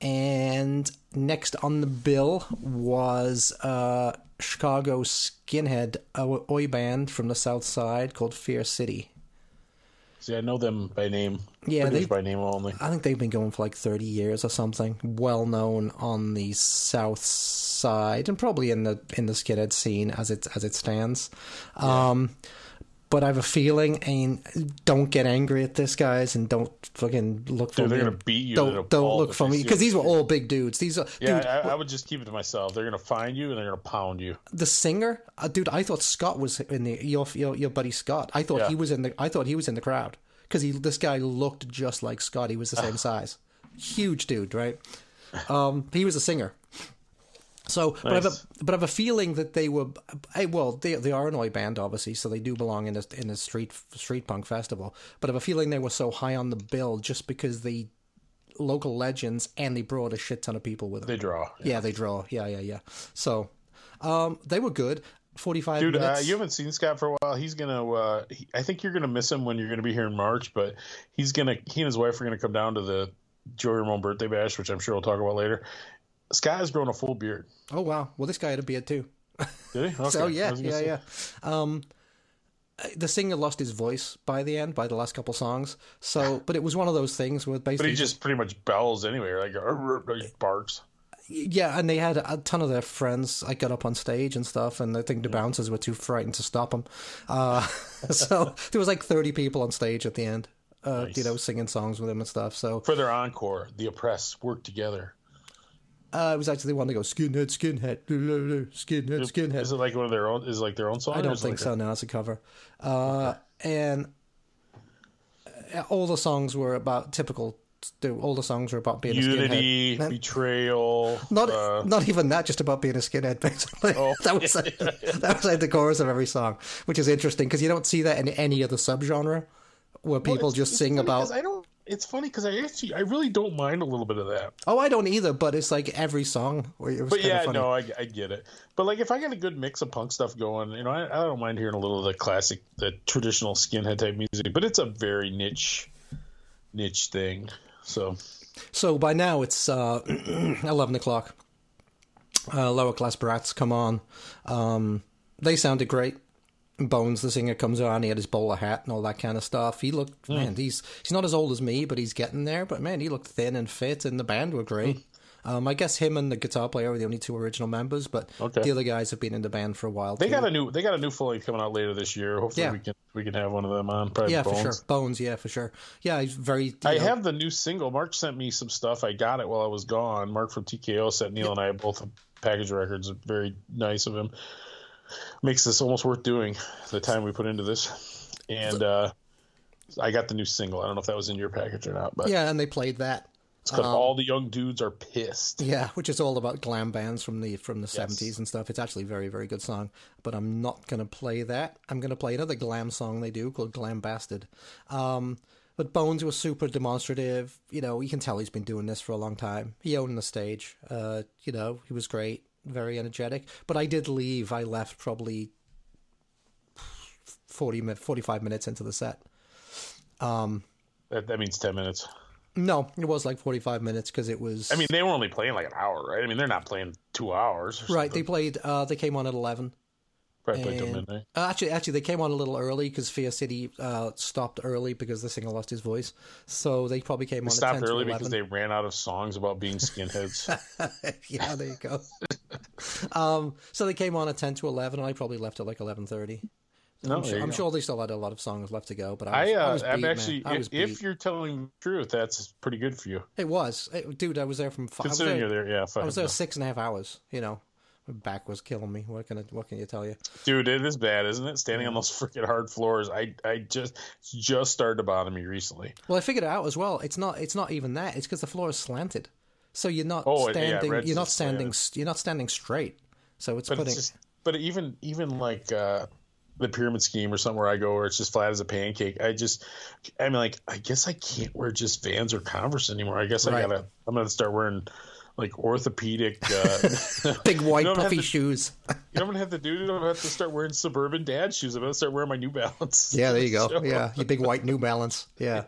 And next on the bill was uh, Chicago skinhead oi band from the South Side called Fear City. See, I know them by name. Yeah, they- by name only. I think they've been going for like 30 years or something. Well known on the south side and probably in the in the skinhead scene as it as it stands. Um but I have a feeling and don't get angry at this guys and don't fucking look for Dude, they're gonna beat you Don't don't look for me because these were all big dudes. These are Yeah, dude, I, I would just keep it to myself. They're gonna find you and they're gonna pound you. the singer, uh, dude. I thought Scott was in the your your, your buddy Scott. I thought Yeah. he was in the. I thought he was in the crowd because he this guy looked just like Scott. He was the same size, huge dude, right? Um, he was a singer. So, but I have a but I have a feeling that they were. I, well, they they are an oi band, obviously, so they do belong in a in a street street punk festival. But I have a feeling they were so high on the bill just because they local legends and they brought a shit ton of people with them. They draw. Yeah, they draw. Yeah, yeah, yeah. So, um, they were good. Forty-five Dude, uh, you haven't seen Scott for a while. He's gonna. Uh, he, I think you're gonna miss him when you're gonna be here in March. But he's gonna. He and his wife are gonna come down to the Joey Ramone birthday bash, which I'm sure we'll talk about later. Has grown a full beard. oh wow. Well, this guy had a beard too. Did he? Okay. So yeah, yeah, say. yeah. Um, the singer lost his voice by the end, by the last couple songs. So, but it was one of those things where basically. But he just pretty much bells anyway, like he barks. yeah, and they had a ton of their friends. I got up on stage and stuff, and I think the bouncers were too frightened to stop him. Uh, so there was like thirty people on stage at the end. uh, Nice. you know, singing songs with him and stuff. So For their encore, the oppressed work together. Uh, it was actually the one to go skinhead, skinhead, skinhead, skinhead. Is it like one of their own? Is it like their own song? I don't think like so. No, it's a cover. Uh, and uh, all the songs were about typical. All the songs were about being a Unity, skinhead. betrayal. Not, uh, not even that. Just about being a skinhead, basically. Oh. that was like, that was like the chorus of every song, which is interesting because you don't see that in any other subgenre where people it's- just sing about. I don't. It's funny because I actually I really don't mind a little bit of that. Oh, I don't either, but it's like every song. It was But kind yeah, of funny. no, I, I get it. But like, if I get a good mix of punk stuff going, you know, I, I don't mind hearing a little of the classic, the traditional skinhead type music. But it's a very niche, niche thing. So So by now it's uh, eleven o'clock. Uh, lower class brats come on. Um, they sounded great. Bones, the singer, comes on. He had his bowler hat and all that kind of stuff. He looked Hmm. man. He's he's not as old as me, but he's getting there. But man, he looked thin and fit, and the band were great. Hmm. Um, I guess him and the guitar player were the only two original members, but Okay. the other guys have been in the band for a while. they too. got a new they got a new full length coming out later this year. Hopefully Yeah. we can we can have one of them on. Probably yeah, Bones. for sure. Bones, yeah, for sure. Yeah, he's very. I know- have the new single. Mark sent me some stuff. I got it while I was gone. Mark from TKO sent Neil and I both a package of records. Very nice of him. Makes this almost worth doing the time we put into this. And uh, I got the new single. I don't know if that was in your package or not, but Yeah, and they played that. it's called "All the Young Dudes Are Pissed." Yeah, which is all about glam bands from the from the seventies and stuff. It's actually a very very good song, but I'm not gonna play that. I'm gonna play another glam song they do called "Glam Bastard." Um, but Bones was super demonstrative. You know, you can tell he's been doing this for a long time. He owned the stage. Uh, you know, he was great, very energetic. But I did leave. I left probably 40 minutes, 45 minutes into the set. Um, that, that means ten minutes. No, it was like 45 minutes because it was. I mean, they were only playing like an hour, right? I mean, they're not playing two hours. Right. They played. Uh, they came on at 11. Probably And-. Uh, actually, actually, they came on a little early because Fear City uh, stopped early because the singer lost his voice. So they probably came They on stopped at 10 early to 11. because they ran out of songs about being skinheads. yeah, there you go. um, so they came on at 10 to 11, and I probably left at like 11.30. No, I'm, sure, I'm sure they still had a lot of songs left to go, but I I, was, I uh, was beat, I'm man. actually, I if, you're telling the truth, that's pretty good for you. It was. It- dude, I was there from five. I was Considering there, you're there, yeah. I was there six and a half hours, you know. My back was killing me. What can I, what can you tell you? Dude, it is bad, isn't it? Standing on those freaking hard floors. I, I just, just started to bother me recently. Well, I figured it out as well. It's not. It's not even that. It's because the floor is slanted, so you're not Oh, yeah, standing. Red's you're not standing. You're not standing straight. So it's But putting. it's just, but even, even like uh, the pyramid scheme or somewhere I go where it's just flat as a pancake. I just, I mean, like, I guess I can't wear just Vans or Converse anymore. I guess I Right. gotta, I'm gonna start wearing like orthopedic, uh, Big white puffy to- shoes. You know what I'm gonna have to do? I'm gonna have to start wearing suburban dad shoes. I'm gonna start wearing my New Balance. Yeah, there you go. So- Yeah, your big white New Balance. Yeah.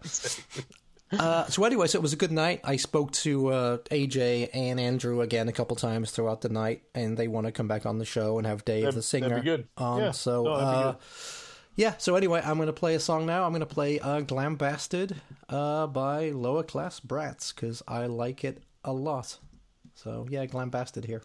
Uh, so anyway, so it was a good night. I spoke to uh, AJ and Andrew again a couple times throughout the night, and they want to come back on the show and have Dave, That'd- the singer, that'd be good. on. Yeah. So No, uh, yeah. So anyway, I'm going to play a song now. I'm going to play uh, "Glam Bastard" uh, by Lower Class Brats because I like it a lot. So yeah, "Glam Bastard" here.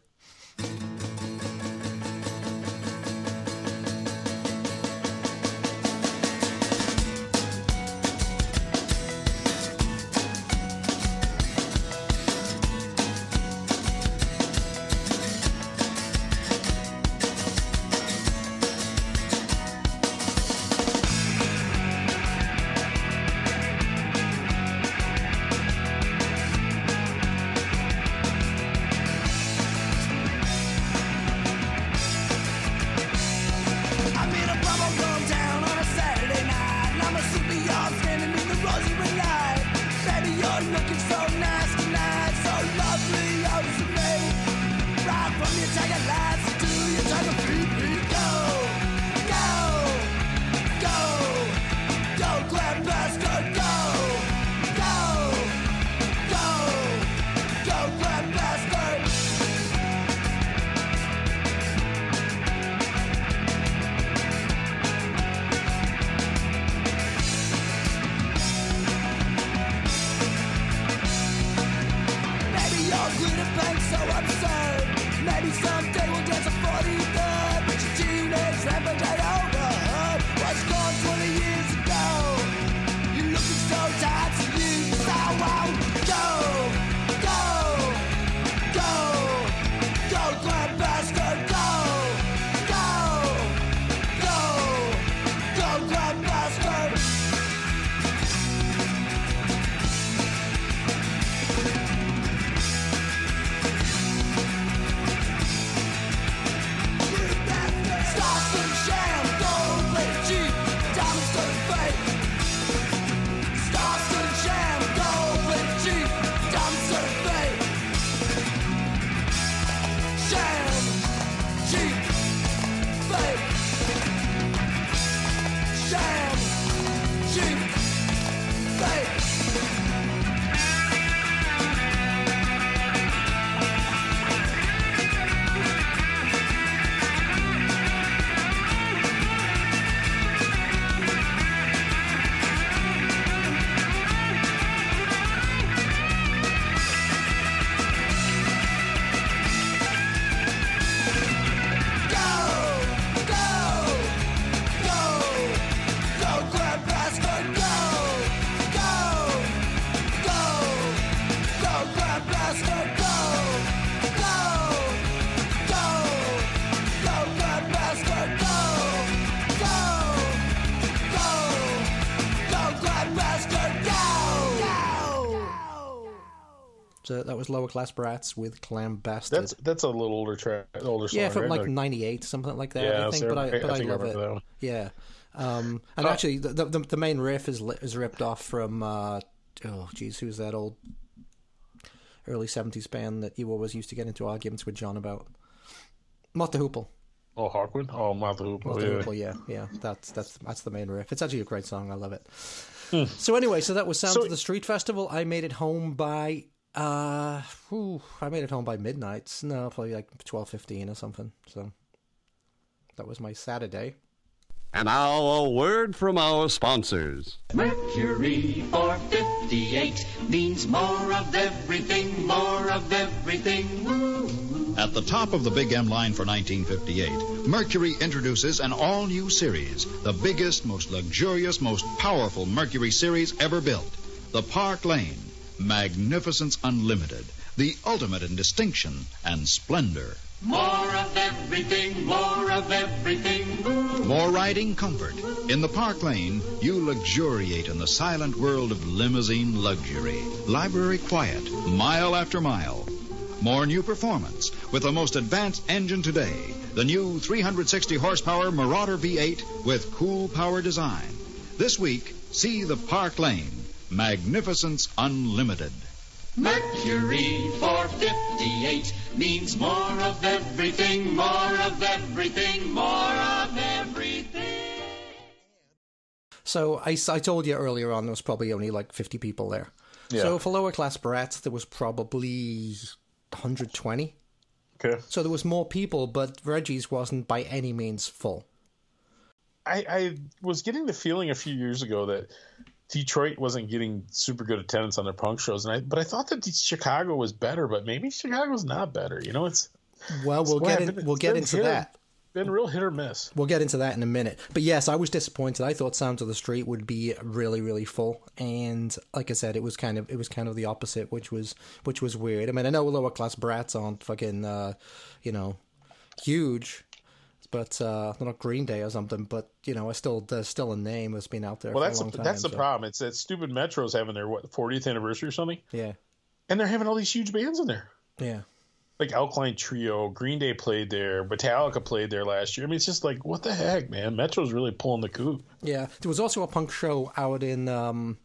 Was Lower Class Brats with Glam Bastard. That's that's a little older track, older song. yeah, from right? like '98, something like that. Yeah, I think, but I, but I I, I love it. Yeah, um, and Uh, actually, the, the the main riff is is ripped off from uh, oh, geez, who's that old early '70s band that you always used to get into arguments with John about? Mott Hoople. Oh, Hawkwood. Oh, of Hoople. Yeah. Hoople, yeah, yeah. That's that's that's the main riff. It's actually a great song. I love it. So anyway, so that was Sounds So- of the Street Festival. I made it home by uh, whew, I made it home by midnight. No, probably like twelve fifteen or something. So that was my Saturday. And now a word from our sponsors. Mercury 458 means more of everything, more of everything. Woo. At the top of the Big M line for 1958, Mercury introduces an all new series, the biggest, most luxurious, most powerful Mercury series ever built the Park Lane. Magnificence Unlimited, the ultimate in distinction and splendor. More of everything, more of everything. More riding comfort. In the Park Lane, you luxuriate in the silent world of limousine luxury. Library quiet, mile after mile. More new performance with the most advanced engine today. The new 360 horsepower Marauder V8 with cool power design. This week, see the Park Lane. Magnificence Unlimited. Mercury 458 means more of everything, more of everything, more of everything. So I, I told you earlier on there was probably only like 50 people there. Yeah. So for lower class brats, there was probably 120. Okay. So there was more people, but Reggie's wasn't by any means full. I, I was getting the feeling a few years ago that Detroit wasn't getting super good attendance on their punk shows, and I but I thought that Chicago was better, but maybe Chicago's not better. You know, it's Well, we'll get in, been- we'll get into hit that. been real hit or miss. We'll get into that in a minute. But yes, I was disappointed. I thought Sounds of the Street would be really, really full, and like I said, it was kind of it was kind of the opposite, which was which was weird. I mean, I know lower class brats aren't fucking, uh, you know, huge, but uh, not Green Day or something. But you know, I still there's still a name that's been out there. Well, for that's a time, that's the problem. It's that stupid Metro's having their what 40th anniversary or something, Yeah, and they're having all these huge bands in there. yeah. Like Alkaline Trio, Green Day played there, Metallica played there last year. I mean, it's just like what the heck, man. Metro's really pulling the coup. Yeah, there was also a punk show out in um,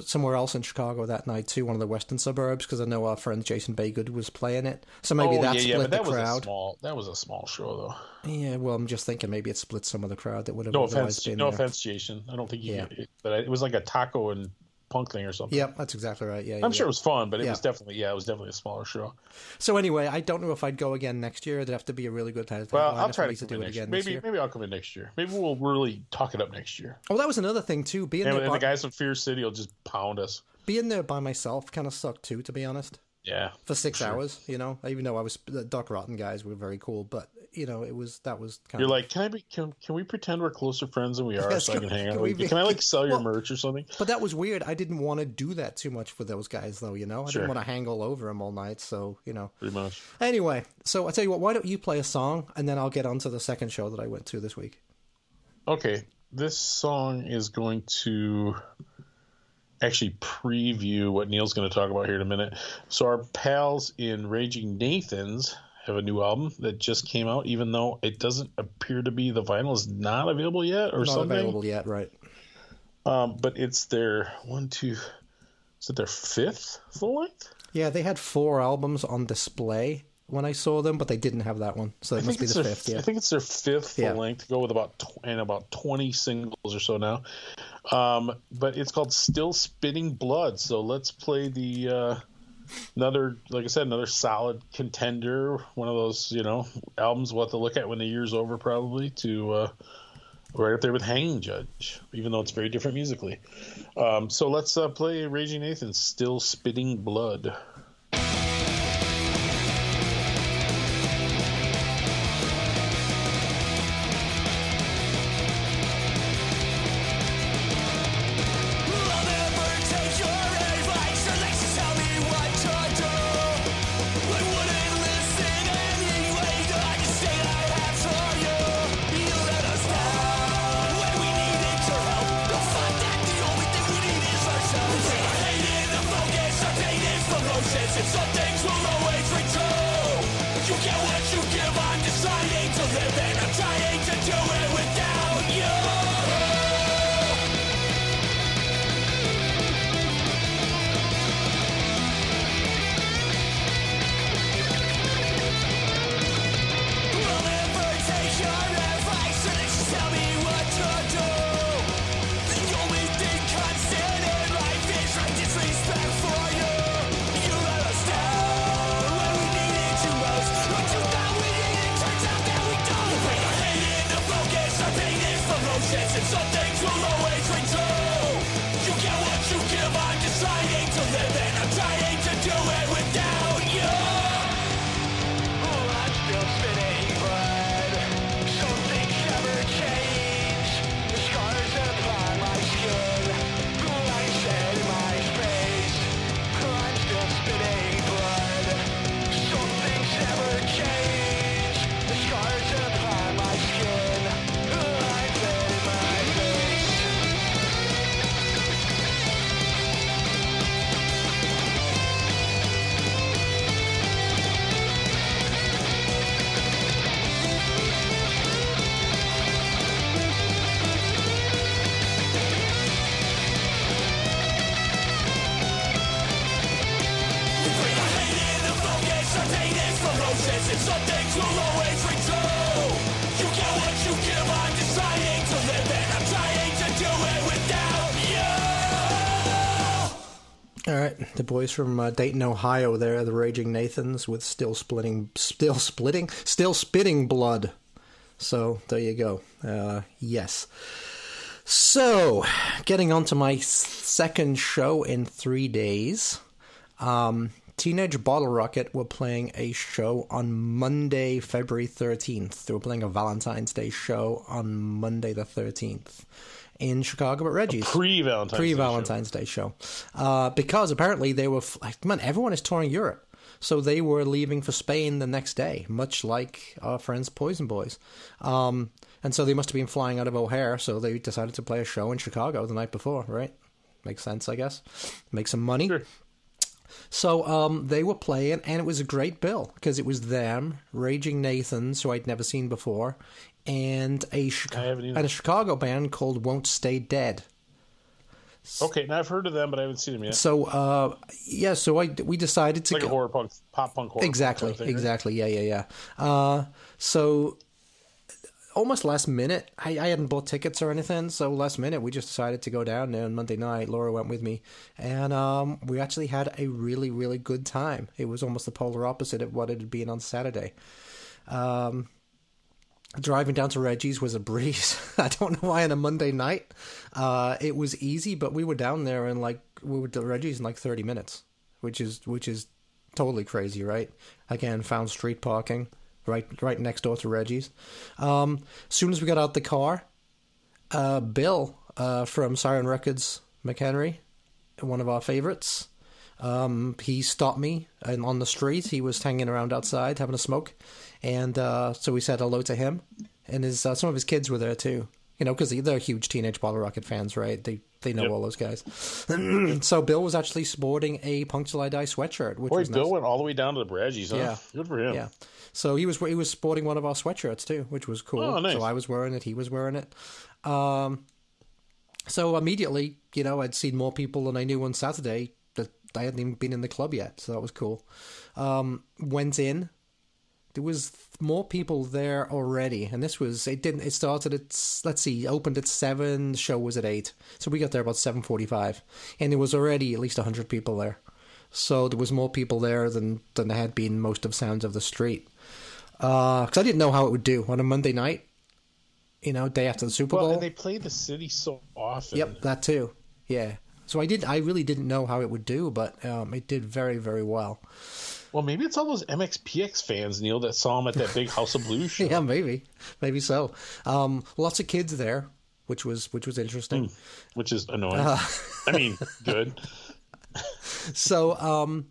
somewhere else in Chicago that night too, one of the western suburbs, because I know our friend Jason Baygood was playing it. So maybe oh that yeah, split yeah, but that the was a crowd. small. That was a small show though. Yeah, well, I'm just thinking maybe it split some of the crowd that would have No otherwise offense, been no there. offense, Jason. I don't think you. Yeah. It, but it was like a taco and punk thing or something. Yep, that's exactly right. Yeah, I'm yeah. sure it was fun, but it Yeah. was definitely yeah, it was definitely a smaller show. So anyway, I don't know if I'd go again next year. It'd have to be a really good time. Well, I'll try to, to do it again Maybe maybe I'll come in next year. Maybe we'll really talk it up next year. Oh, that was another thing too. Being And, there, and by, the guys from Fear City will just pound us. being there by myself kind of sucked too, to be honest. Yeah, For six hours, you know, even though I was the Doc Rotten guys were very cool, but you know, it was that was kind of You're of like, can I be? Can, can we pretend we're closer friends than we are, Yes, so I can- can hang can out? with you? Can I like sell your Well- merch or something? But that was weird. I didn't want to do that too much for those guys, though. You know, I Sure. didn't want to hang all over them all night. So you know. Pretty much. Anyway, so I tell you what. Why don't you play a song, and then I'll get on to the second show that I went to this week. Okay, this song is going to actually preview what Neil's going to talk about here in a minute. So our pals in Raging Nathans have a new album that just came out, even though it doesn't appear to be the vinyl is not available yet or Not something. available yet, right? Um, but it's their one, two, is it their fifth full length? Yeah, they had four albums on display when I saw them, but they didn't have that one. So it I must be the their, fifth. Yeah. I think it's their fifth full Yeah. length. Go with about tw- and about twenty singles or so now. Um, but it's called Still Spitting Blood. So let's play the uh, another, like I said, another solid contender. One of those, you know, albums we'll have to look at when the year's over, probably to uh, right up there with Hanging Judge, even though it's very different musically. Um, so let's uh, play Raging Nathan's Still Spitting Blood. Boys from uh, Dayton, Ohio. They're the Raging Nathans with still splitting, still splitting, still spitting blood. So there you go. Uh, yes. So, getting on to my second show in three days. Um, Teenage Bottle Rocket were playing a show on Monday, February 13th. They were playing a Valentine's Day show on Monday the 13th in Chicago at Reggie's. Pre Valentine's. Pre Valentine's Day show. Uh, because apparently they were, like, man, everyone is touring Europe. So they were leaving for Spain the next day, much like our friends Poison Boys. Um, and so they must have been flying out of O'Hare, so they decided to play a show in Chicago the night before, right? Makes sense, I guess. Make some money. Sure. So um, they were playing, and it was a great bill because it was them, Raging Nathans, who I'd never seen before, and a, Chica- I haven't either. and a Chicago band called Won't Stay Dead. Okay, now I've heard of them, but I haven't seen them yet. So uh, yeah, so I we decided to It's like a go- horror punk, pop punk horror. punk exactly, kind of thing, right? exactly, yeah, yeah, yeah. Uh, so almost last minute, I, I hadn't bought tickets or anything, so last minute we just decided to go down there on Monday night. Laura went with me, and um, we actually had a really, really good time. It was almost the polar opposite of what it had been on Saturday. Um, driving down to Reggie's was a breeze. I don't know why on a Monday night. Uh, it was easy, but we were down there in like we were to Reggie's in like thirty minutes, which is which is totally crazy, right? Again, found street parking right right next door to Reggie's. Um, as soon as we got out the car, uh, Bill uh, from Siren Records, McHenry, one of our favorites. Um, he stopped me and on the street. He was hanging around outside having a smoke, and uh, so we said hello to him. And his uh, some of his kids were there too. You know, because they're huge Teenage Bottle Rocket fans, right? They they know Yep. all those guys. so Bill was actually sporting a Punk Till I Die sweatshirt, which Boy, was Bill nice. went all the way down to the Bradgies, huh? Yeah. Good for him. Yeah. So he was he was sporting one of our sweatshirts too, which was cool. Oh, nice. So I was wearing it, he was wearing it. Um, so immediately, you know, I'd seen more people than I knew on Saturday I hadn't even been in the club yet, so that was cool. Um, went in. There was more people there already, and this was it. Didn't it started at let's see, opened at seven. The show was at eight, so we got there about seven forty-five, and there was already at least hundred people there. So there was more people there than than there had been most of Sounds of the Street. Because I didn't know how it would do on a Monday night, you know, day after the Super Well, Bowl. and they play the city so often. Yep, that too. Yeah. So I did. I really didn't know how it would do, but um, it did very, very well. Well, maybe it's all those MXPX fans, Neil, that saw him at that big House of Blues show. Yeah, maybe, maybe so. Um, lots of kids there, which was which was interesting. Which is annoying. Uh. I mean, good. So, um,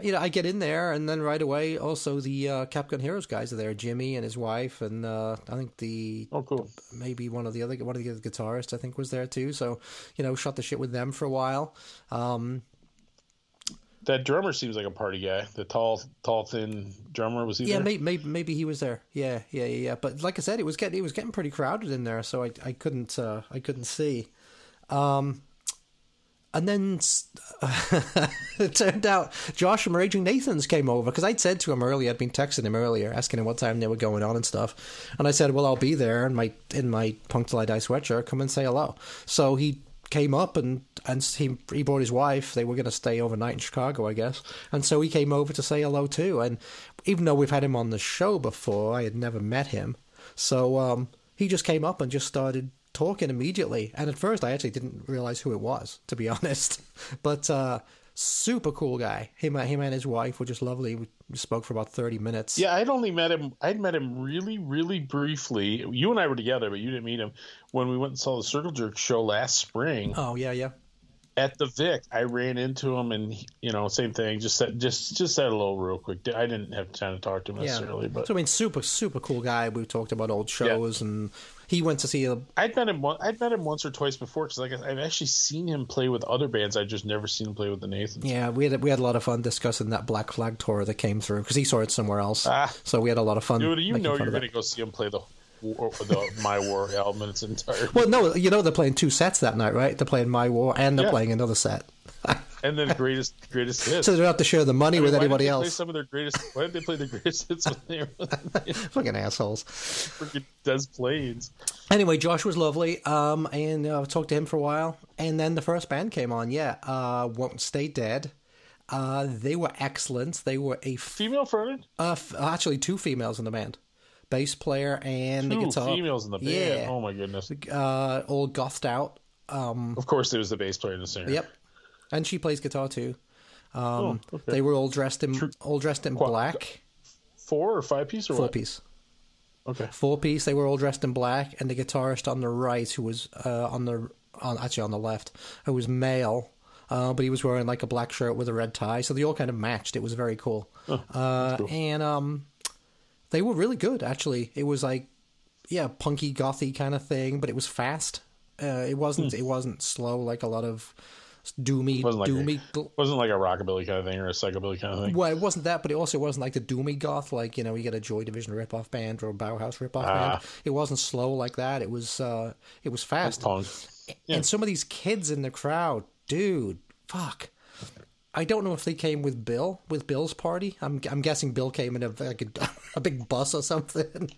you know, I get in there, and then right away, also the uh, Capcom Heroes guys are there. Jimmy and his wife, and uh, I think the Oh, cool. maybe one of the other one of the other guitarists I think was there too. So you know, shot the shit with them for a while. Um, That drummer seems like a party guy. The tall, tall, thin drummer was he Yeah, there? maybe, maybe maybe he was there. Yeah, yeah, yeah, yeah. But like I said, it was getting it was getting pretty crowded in there, so I I couldn't uh, I couldn't see. Um, and then it turned out Josh from Raging Nathan's came over because I'd said to him earlier, I'd been texting him earlier, asking him what time they were going on and stuff, and I said, "Well, I'll be there in my in my Punk Till I Die sweatshirt. Come and say hello." So he came up and and he he brought his wife. They were going to stay overnight in Chicago, I guess, and so he came over to say hello too. And even though we've had him on the show before, I had never met him, so um, he just came up and just started talking immediately. And at first, I actually didn't realize who it was, to be honest. But uh, super cool guy. Him, him and his wife were just lovely. We spoke for about thirty minutes. Yeah, I'd only met him. I'd met him really, really briefly. You and I were together, but you didn't meet him when we went and saw the Circle Jerk show last spring Oh yeah, yeah. at the Vic. I ran into him, and you know, same thing. Just said, just, just said hello real quick. I didn't have time to talk to him necessarily, but so I mean, super super cool guy. We talked about old shows, and he went to see a I'd met him. one- I'd met him once or twice before because, like, I've actually seen him play with other bands. I just never seen him play with the Nathans. Yeah, we had we had a lot of fun discussing that Black Flag tour that came through because he saw it somewhere else. Ah. so we had a lot of fun. Dude, you know you're going to go see him play the, war, the My War album in its entirety. Well, no, you know they're playing two sets that night, right? They're playing My War and they're Yeah. playing another set, and then greatest greatest hits. so they don't have to share the money I mean, with anybody they Play else. some of their greatest. Why did they play the greatest hits when they were Fucking assholes. freaking Des Plaines? Anyway, Josh was lovely, um, and uh, talked to him for a while, and then the first band came on. Yeah, uh, Won't Stay Dead. Uh, they were excellent. They were a f- Female fronted? uh, f- actually two females in the band, bass player and the Two guitar. females in the band. Yeah. Oh my goodness! Uh, all gothed out. Um, Of course, there was the bass player and the singer. Yep, and she plays guitar too. Um, Oh, okay. They were all dressed in all dressed in black, Four or five piece or four what? piece. Okay. four piece. They were all dressed in black, and the guitarist on the right, who was uh, on the on actually on the left, who was male, uh, but he was wearing like a black shirt with a red tie, so they all kind of matched. It was very cool, uh, and um, they were really good. Actually, it was like yeah, punky gothy kind of thing, but it was fast. Uh, it wasn't it wasn't slow like a lot of doomy Wasn't like doomy. a, wasn't like a rockabilly kind of thing or a psychobilly kind of thing. Well, it wasn't that, but it also wasn't like the doomy goth, like you know, you get a Joy Division ripoff band or a Bauhaus ripoff Ah. band. It wasn't slow like that. It was, uh, it was fast. Yeah. And some of these kids in the crowd, dude, fuck. I don't know if they came with Bill, with Bill's party. I'm, I'm guessing Bill came in a like a, a big bus or something,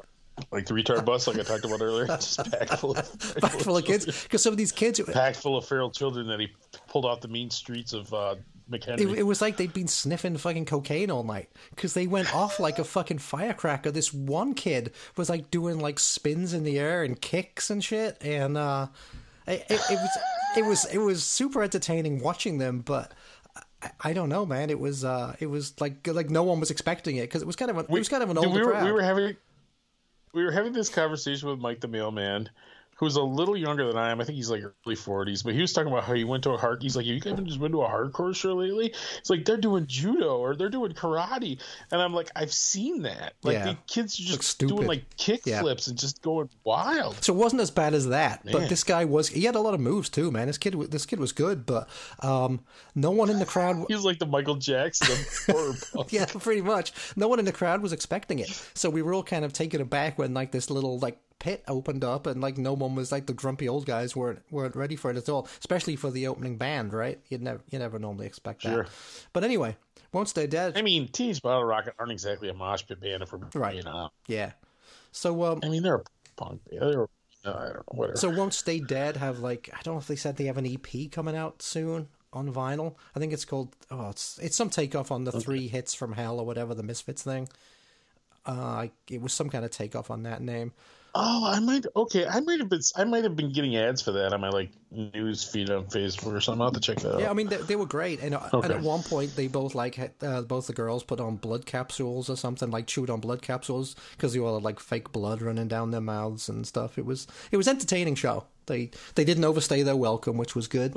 Like the retard bus, like I talked about earlier, just packed full of, packed full of kids. Because some of these kids, it, packed full of feral children that he pulled off the mean streets of uh, McHenry. it was like they'd been sniffing fucking cocaine all night because they went off like a fucking firecracker. This one kid was like doing like spins in the air and kicks and shit, and uh, it, it, it was it was it was super entertaining watching them, but. I- don't know, man. It was uh, it was like like no one was expecting it because it was kind of a, it was kind of an older we were, crowd. we were having we were having this conversation with Mike the mailman, who's a little younger than I am. I think he's like early forties, but he was talking about how he went to a hard. He's like, Have "You guys just been to a hardcore show lately?" It's like they're doing judo or they're doing karate, and I'm like, "I've seen that. Like Yeah. the kids are just doing like kick Yeah. flips and just going wild." So it wasn't as bad as that, but this guy was. He had a lot of moves too, man. This kid, this kid was good, but um, no one in the crowd. He's like the Michael Jackson of yeah, pretty much. No one in the crowd was expecting it, so we were all kind of taken aback when like this little like pit opened up and like no one was like the grumpy old guys weren't weren't ready for it at all, especially for the opening band, right? You'd never you never normally expect that. Sure. But anyway, won't stay dead. I mean, Teenage Bottle Rocket aren't exactly a mosh pit band if we're Right. being honest. yeah. So um, I mean, they're a punk band. They're, uh, I don't know, whatever. So won't stay dead have like I don't know if they said they have an EP coming out soon on vinyl. I think it's called oh it's it's some takeoff on the three hits from hell or whatever the Misfits thing. Uh, it was some kind of takeoff on that name. Oh, I might. Okay, I might have been. I might have been getting ads for that on my like news feed on Facebook or something. I'll have to check that out. Yeah, I mean they, they were great, and, uh, Okay. and at one point they both like had, uh, both the girls put on blood capsules or something, like chewed on blood capsules because they all had like fake blood running down their mouths and stuff. It was it was entertaining show. They they didn't overstay their welcome, which was good.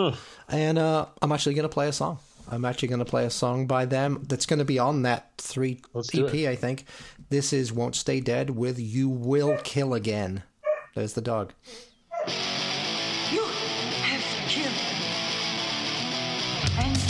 And uh, I'm actually going to play a song. I'm actually going to play a song by them that's going to be on that three Let's EP. I think. This is "Won't Stay Dead" with "You Will Kill Again." There's the dog. You have killed. And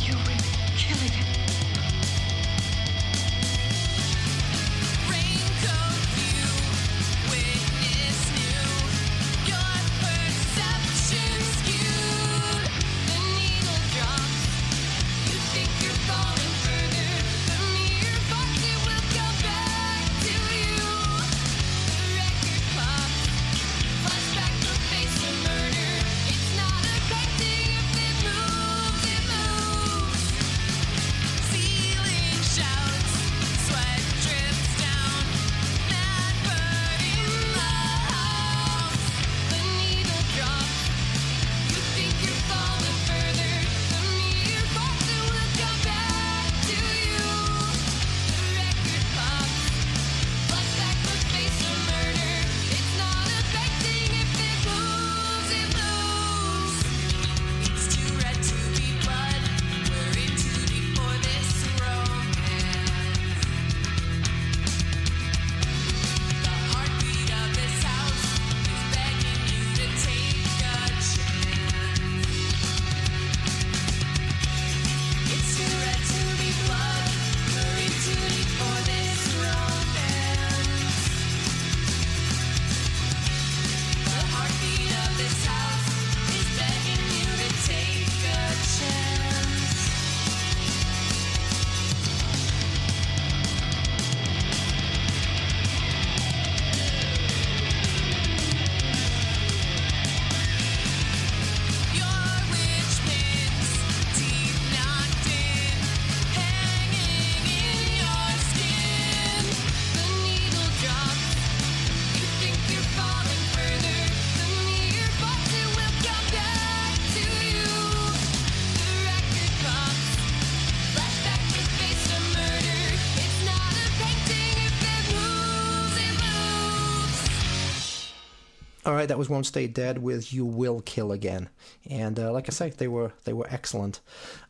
that was Won't Stay Dead with You Will Kill Again, and uh, like I say, they were they were excellent.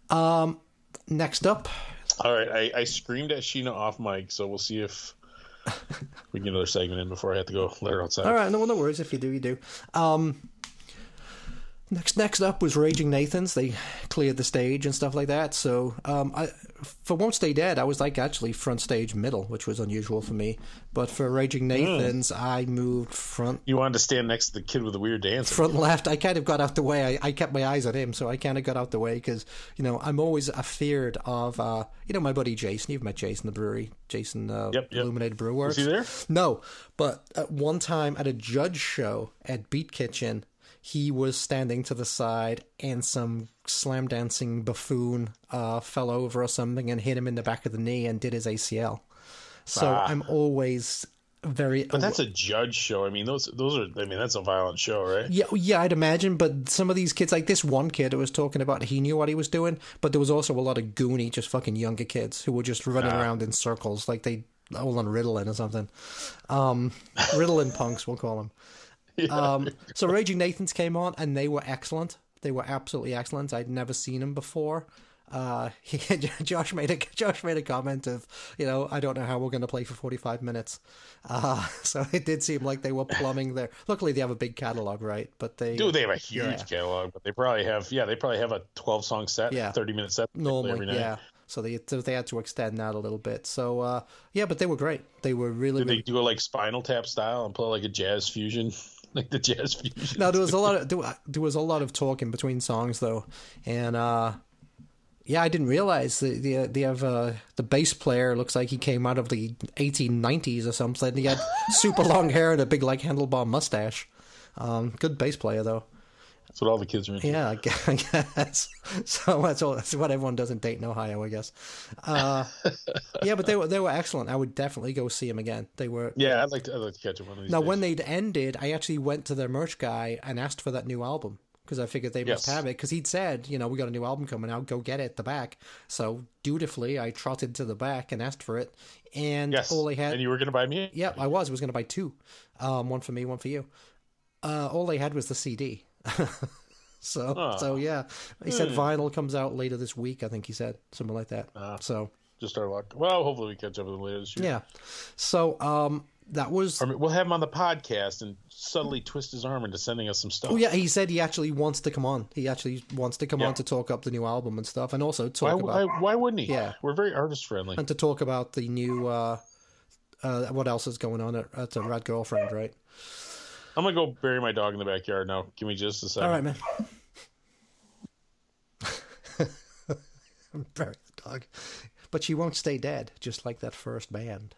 Um, next up, All right, I, I screamed at Sheena off mic, so we'll see if we can get another segment in before I have to go let her outside. all right, no no worries. If you do, you do. Um, next next up was Raging Nathans. They cleared the stage and stuff like that. So um, I, for Won't Stay Dead, I was like actually front stage middle, which was unusual for me. But for Raging Nathans, I moved front You wanted to stand next to the kid with the weird dance. front left. I kind of got out the way. I, I kept my eyes on him, so I kind of got out the way because you know I'm always afeared of uh, you know my buddy Jason. You've met Jason the brewery, Jason uh, Yep, yep. Illuminated Brew Works. he there? No, but at one time at a judge show at Beat Kitchen, he was standing to the side, and some slam dancing buffoon uh, fell over or something and hit him in the back of the knee and did his ACL. So Ah. I'm always very. But that's a judge show. I mean, those those are. I mean, that's a violent show, right? Yeah, yeah, I'd imagine. But some of these kids, like this one kid, I was talking about, he knew what he was doing. But there was also a lot of goony, just fucking younger kids who were just running around in circles, like they all on Ritalin or something. Um, Ritalin punks, we'll call them. Um, so Raging Nathans came on, and they were excellent. They were absolutely excellent. I'd never seen them before. Uh, he, Josh made a Josh made a comment of, you know, I don't know how we're going to play for forty five minutes. Uh, so it did seem like they were plumbing there. Luckily, they have a big catalog, right? But they do. they have a huge Yeah. catalog, but they probably have. Yeah, they probably have a twelve song set, Yeah. thirty minute set they play every normally, night. yeah. So they so they had to extend that a little bit. So uh, yeah, but they were great. They were really, Did they really do it like Spinal Tap style and play like a jazz fusion, like the jazz fusion? No, there was a lot of there, there was a lot of talking between songs though, and uh, yeah, I didn't realize the the they have uh, the bass player looks like he came out of the 1890s or something. He had super long hair and a big like handlebar mustache. Um, good bass player though. That's what all the kids are into. Yeah, I guess. So that's all. That's what everyone does in Dayton, Ohio, I guess. Uh, yeah, but they were they were excellent. I would definitely go see them again. They were Yeah, I'd like to. I'd like to catch one of these. now, days. when they'd ended, I actually went to their merch guy and asked for that new album because I figured they must have it. Because he'd said, you know, we got a new album coming out, go get it at the back. So dutifully, I trotted to the back and asked for it, and yes, all they had, and you were going to buy me. yeah, I was, I was going to buy two, um, one for me, one for you. Uh, all they had was the CD. so, Oh. so yeah, he Hmm. said vinyl comes out later this week. I think he said something like that. Ah. so Just our luck. Well, hopefully we catch up with them later this year. yeah, so um, that was Or we'll have him on the podcast and subtly twist his arm into sending us some stuff. Oh yeah, he said he actually wants to come on. He actually wants to come Yeah. on to talk up the new album and stuff, and also talk why, about why wouldn't he? Yeah. We're very artist friendly. and to talk about the new uh, uh, what else is going on at, at Rad Girlfriend, right? I'm going to go bury my dog in the backyard now. Give me just a second. All right, man. I'm burying the dog, but she won't stay dead, just like that first band.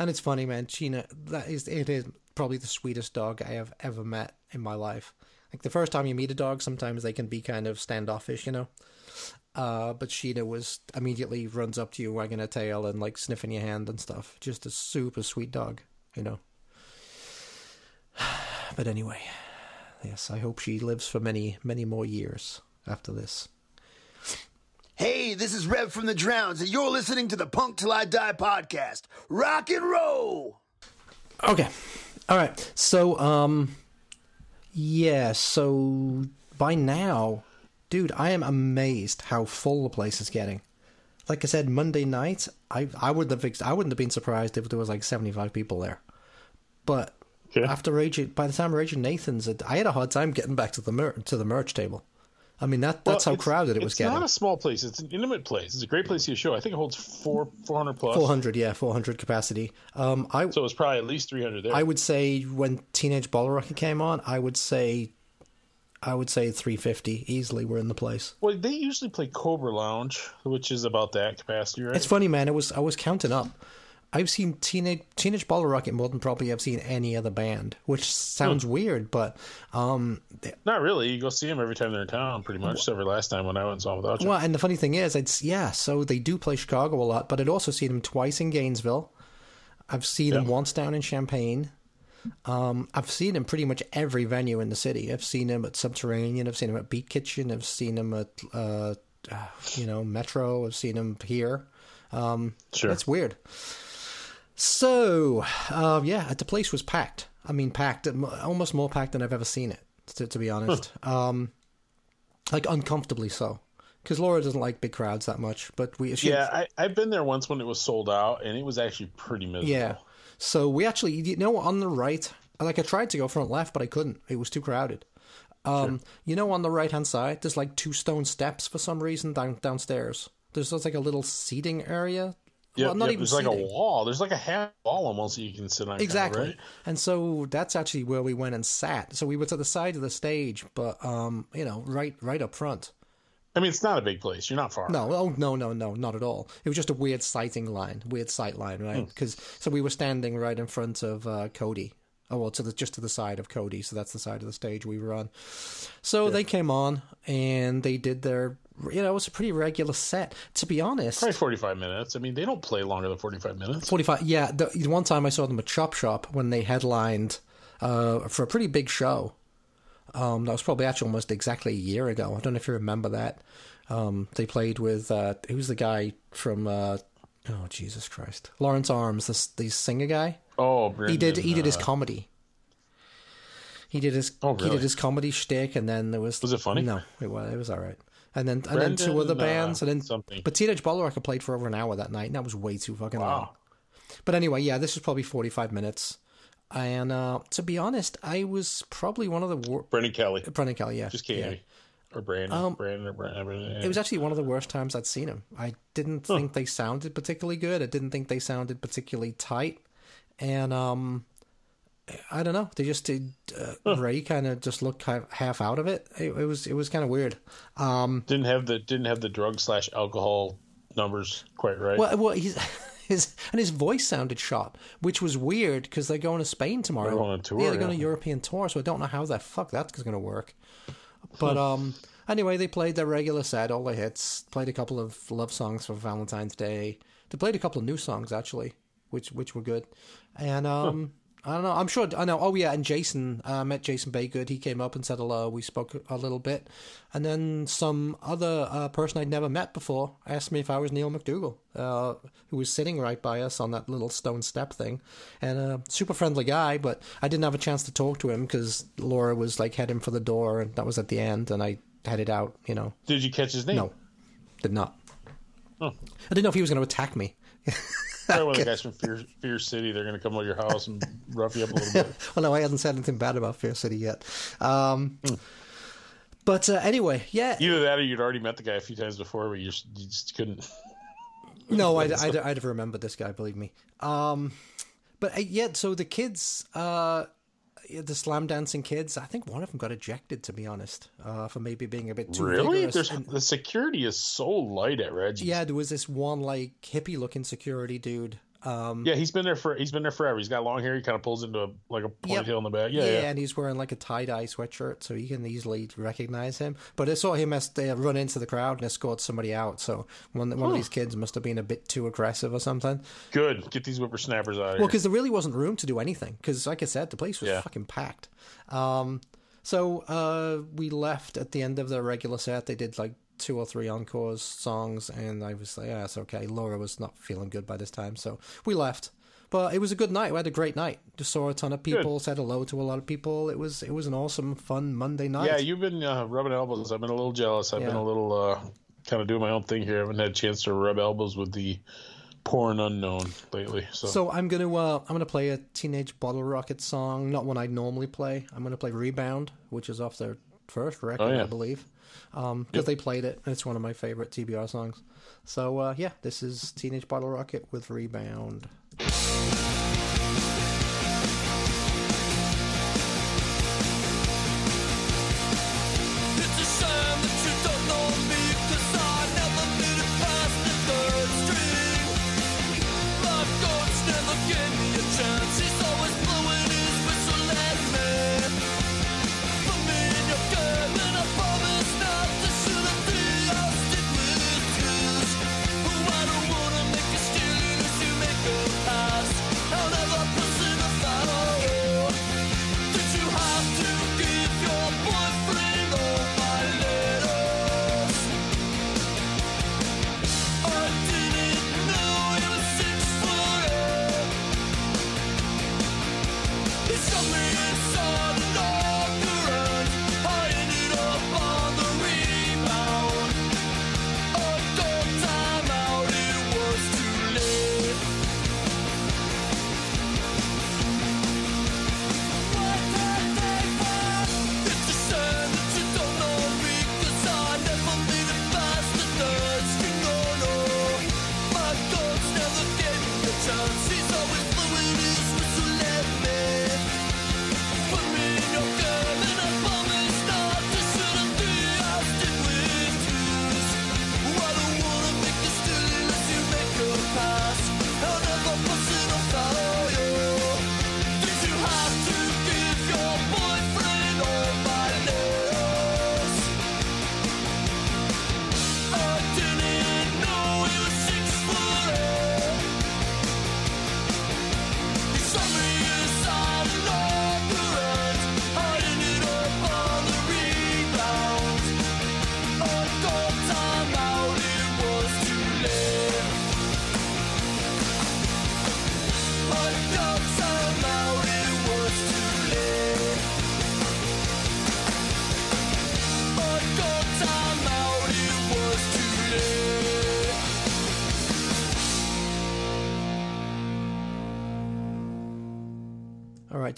And it's funny, man. Sheena, that is it is probably the sweetest dog I have ever met in my life. Like the first time you meet a dog, sometimes they can be kind of standoffish, you know. Uh, but Sheena was immediately runs up to you, wagging her tail and like sniffing your hand and stuff. Just a super sweet dog, you know. But anyway, yes, I hope she lives for many, many more years after this. Hey, this is Rev from the Drowns, and you're listening to the Punk Till I Die podcast. Rock and roll! Okay. All right. So, um, yeah. So by now, dude, I am amazed how full the place is getting. Like I said, Monday night, I I would have I wouldn't have been surprised if there was like seventy five people there. But Okay. after Rage, by the time Rage and Nathan's, I had a hard time getting back to the mer- to the merch table. I mean that that's Well, how crowded it was getting. it's not a small place. It's an intimate place. It's a great place to see a show. I think it holds four, 400 plus. Four hundred, yeah, four hundred capacity. Um, I So it's probably at least 300 there. I would say when Teenage Bottle Rocket came on, I would say, I would say 350 easily. We're in the place. well, they usually play Cobra Lounge, which is about that capacity, right? It's funny, man. It was I was counting up. I've seen Teenage Teenage Bottle Rocket more than probably I've seen any other band, which sounds weird, but um, they- Not really. You go see them every time they're in town, pretty much. Except for last time when I went and saw them without you. well, and the funny thing is, it's yeah. So they do play Chicago a lot, but I'd also seen them twice in Gainesville. I've seen them once down in Champaign. Um, I've seen him pretty much every venue in the city. I've seen him at Subterranean. I've seen him at Beat Kitchen. I've seen him at, uh, uh, you know, Metro. I've seen him here. Um, Sure. It's weird. So, uh, yeah, the place was packed. I mean, packed, almost more packed than I've ever seen it. To, to be honest, um, like uncomfortably so. Because Laura doesn't like big crowds that much, but we she, Yeah, I, I've been there once when it was sold out, and it was actually pretty miserable. yeah. So we actually, you know, on the right, like I tried to go front left, but I couldn't. It was too crowded. Um, you know, on the right hand side, there's like two stone steps for some reason down downstairs. There's just like a little seating area. Yep, well, not yep, even There's like a wall. There's like a half wall almost that you can sit on. Exactly. right? And so that's actually where we went and sat. So we were to the side of the stage, but um, you know, right right up front. I mean, it's not a big place. You're not far. No, oh no, no, no, not at all. It was just a weird sighting line, weird sight line, right? Because so we were standing right in front of uh, Cody. Oh well, to the just to the side of Cody, so that's the side of the stage we were on. So they came on and they did their, you know, it was a pretty regular set. To be honest, Probably 45 minutes. I mean, they don't play longer than 45 minutes. 45 yeah the, the one time i saw them at chop shop when they headlined uh, for a pretty big show um, that was probably actually almost exactly a year ago i don't know if you remember that um, they played with uh, who's the guy from uh, oh jesus christ lawrence arms this the singer guy Oh, he did he did his uh, comedy he did his Oh, really? he did his comedy shtick, and then there was Was it funny? No, it was it was all right. And then and then two other Brendan, uh, bands, and then something. but Teenage Bottle Rocket played for over an hour that night, and that was way too fucking long. But anyway, yeah, this was probably 45 minutes. And uh, to be honest, I was probably one of the wor- Brendan Kelly. Brendan Kelly, yeah. Just kidding. yeah. Or Brandon. Um, Brandon or Brandon. It was actually one of the worst times I'd seen him. I didn't think they sounded particularly good. I didn't think they sounded particularly tight. And um, I don't know. They just did. Uh, Ray kind of just looked half, half out of it. It, it was it was kind of weird. Um, didn't have the didn't have the drug slash alcohol numbers quite right. well, well, he's. His, and his voice sounded shot, which was weird because they're going to Spain tomorrow. They're going on tour, Yeah, they're going yeah. on a European tour, so I don't know how the fuck that's going to work. But um, anyway, they played their regular set, all the hits. Played a couple of love songs for Valentine's Day. They played a couple of new songs actually, which which were good. And um, I don't know. I'm sure. I know. Oh yeah, and Jason. I met Jason Baygood. He came up and said hello. We spoke a little bit, and then some other uh, person I'd never met before asked me if I was Neil McDougall, uh, who was sitting right by us on that little stone step thing, and a super friendly guy. But I didn't have a chance to talk to him because Laura was like heading for the door, and that was at the end, and I headed out. You know, Did you catch his name? no, did not. Oh. I didn't know if he was going to attack me. Probably one of the guys from Fear, Fear City. They're going to come to your house and rough you up a little bit. well, no, I hadn't said anything bad about Fear City yet. Um, But uh, anyway, yeah, Either that or you'd already met the guy a few times before, but you just, you just couldn't. no, I'd, I'd, I'd have remembered this guy, believe me. Um, but uh, yeah, so the kids, uh, the slam dancing kids, I think one of them got ejected, to be honest, uh, for maybe being a bit too Really? vigorous. There's, And- the security is so light at Reggie's. yeah, there was this one like hippie looking security dude. Um, Yeah, he's been there for he's been there forever. He's got long hair. He kind of pulls into a, like a Yep. ponytail in the back. Yeah, yeah, yeah. and he's wearing like a tie dye sweatshirt, so you can easily recognize him. But I saw him as they run into the crowd and escort somebody out. So one one of these kids must have been a bit too aggressive or something. Good. Get these whippersnappers out of. Well, because there really wasn't room to do anything. Because, like I said, the place was Yeah. fucking packed. Um, so uh, we left at the end of the regular set. They did like two or three encores songs, and I was like, "Yeah, it's okay." Laura was not feeling good by this time, so we left. But it was a good night. We had a great night. Just saw a ton of people. Said hello to a lot of people. It was it was an awesome, fun Monday night. yeah, you've been uh, rubbing elbows. I've been a little jealous. I've been a little uh, kind of doing my own thing here. I haven't had a chance to rub elbows with the poor and unknown lately. So, So I'm gonna uh, I'm gonna play a Teenage Bottle Rocket song, not one I normally play. I'm gonna play Rebound, which is off their first record, Oh, yeah. I believe, because they played it. and It's one of my favorite TBR songs. So uh, yeah, this is Teenage Bottle Rocket with Rebound.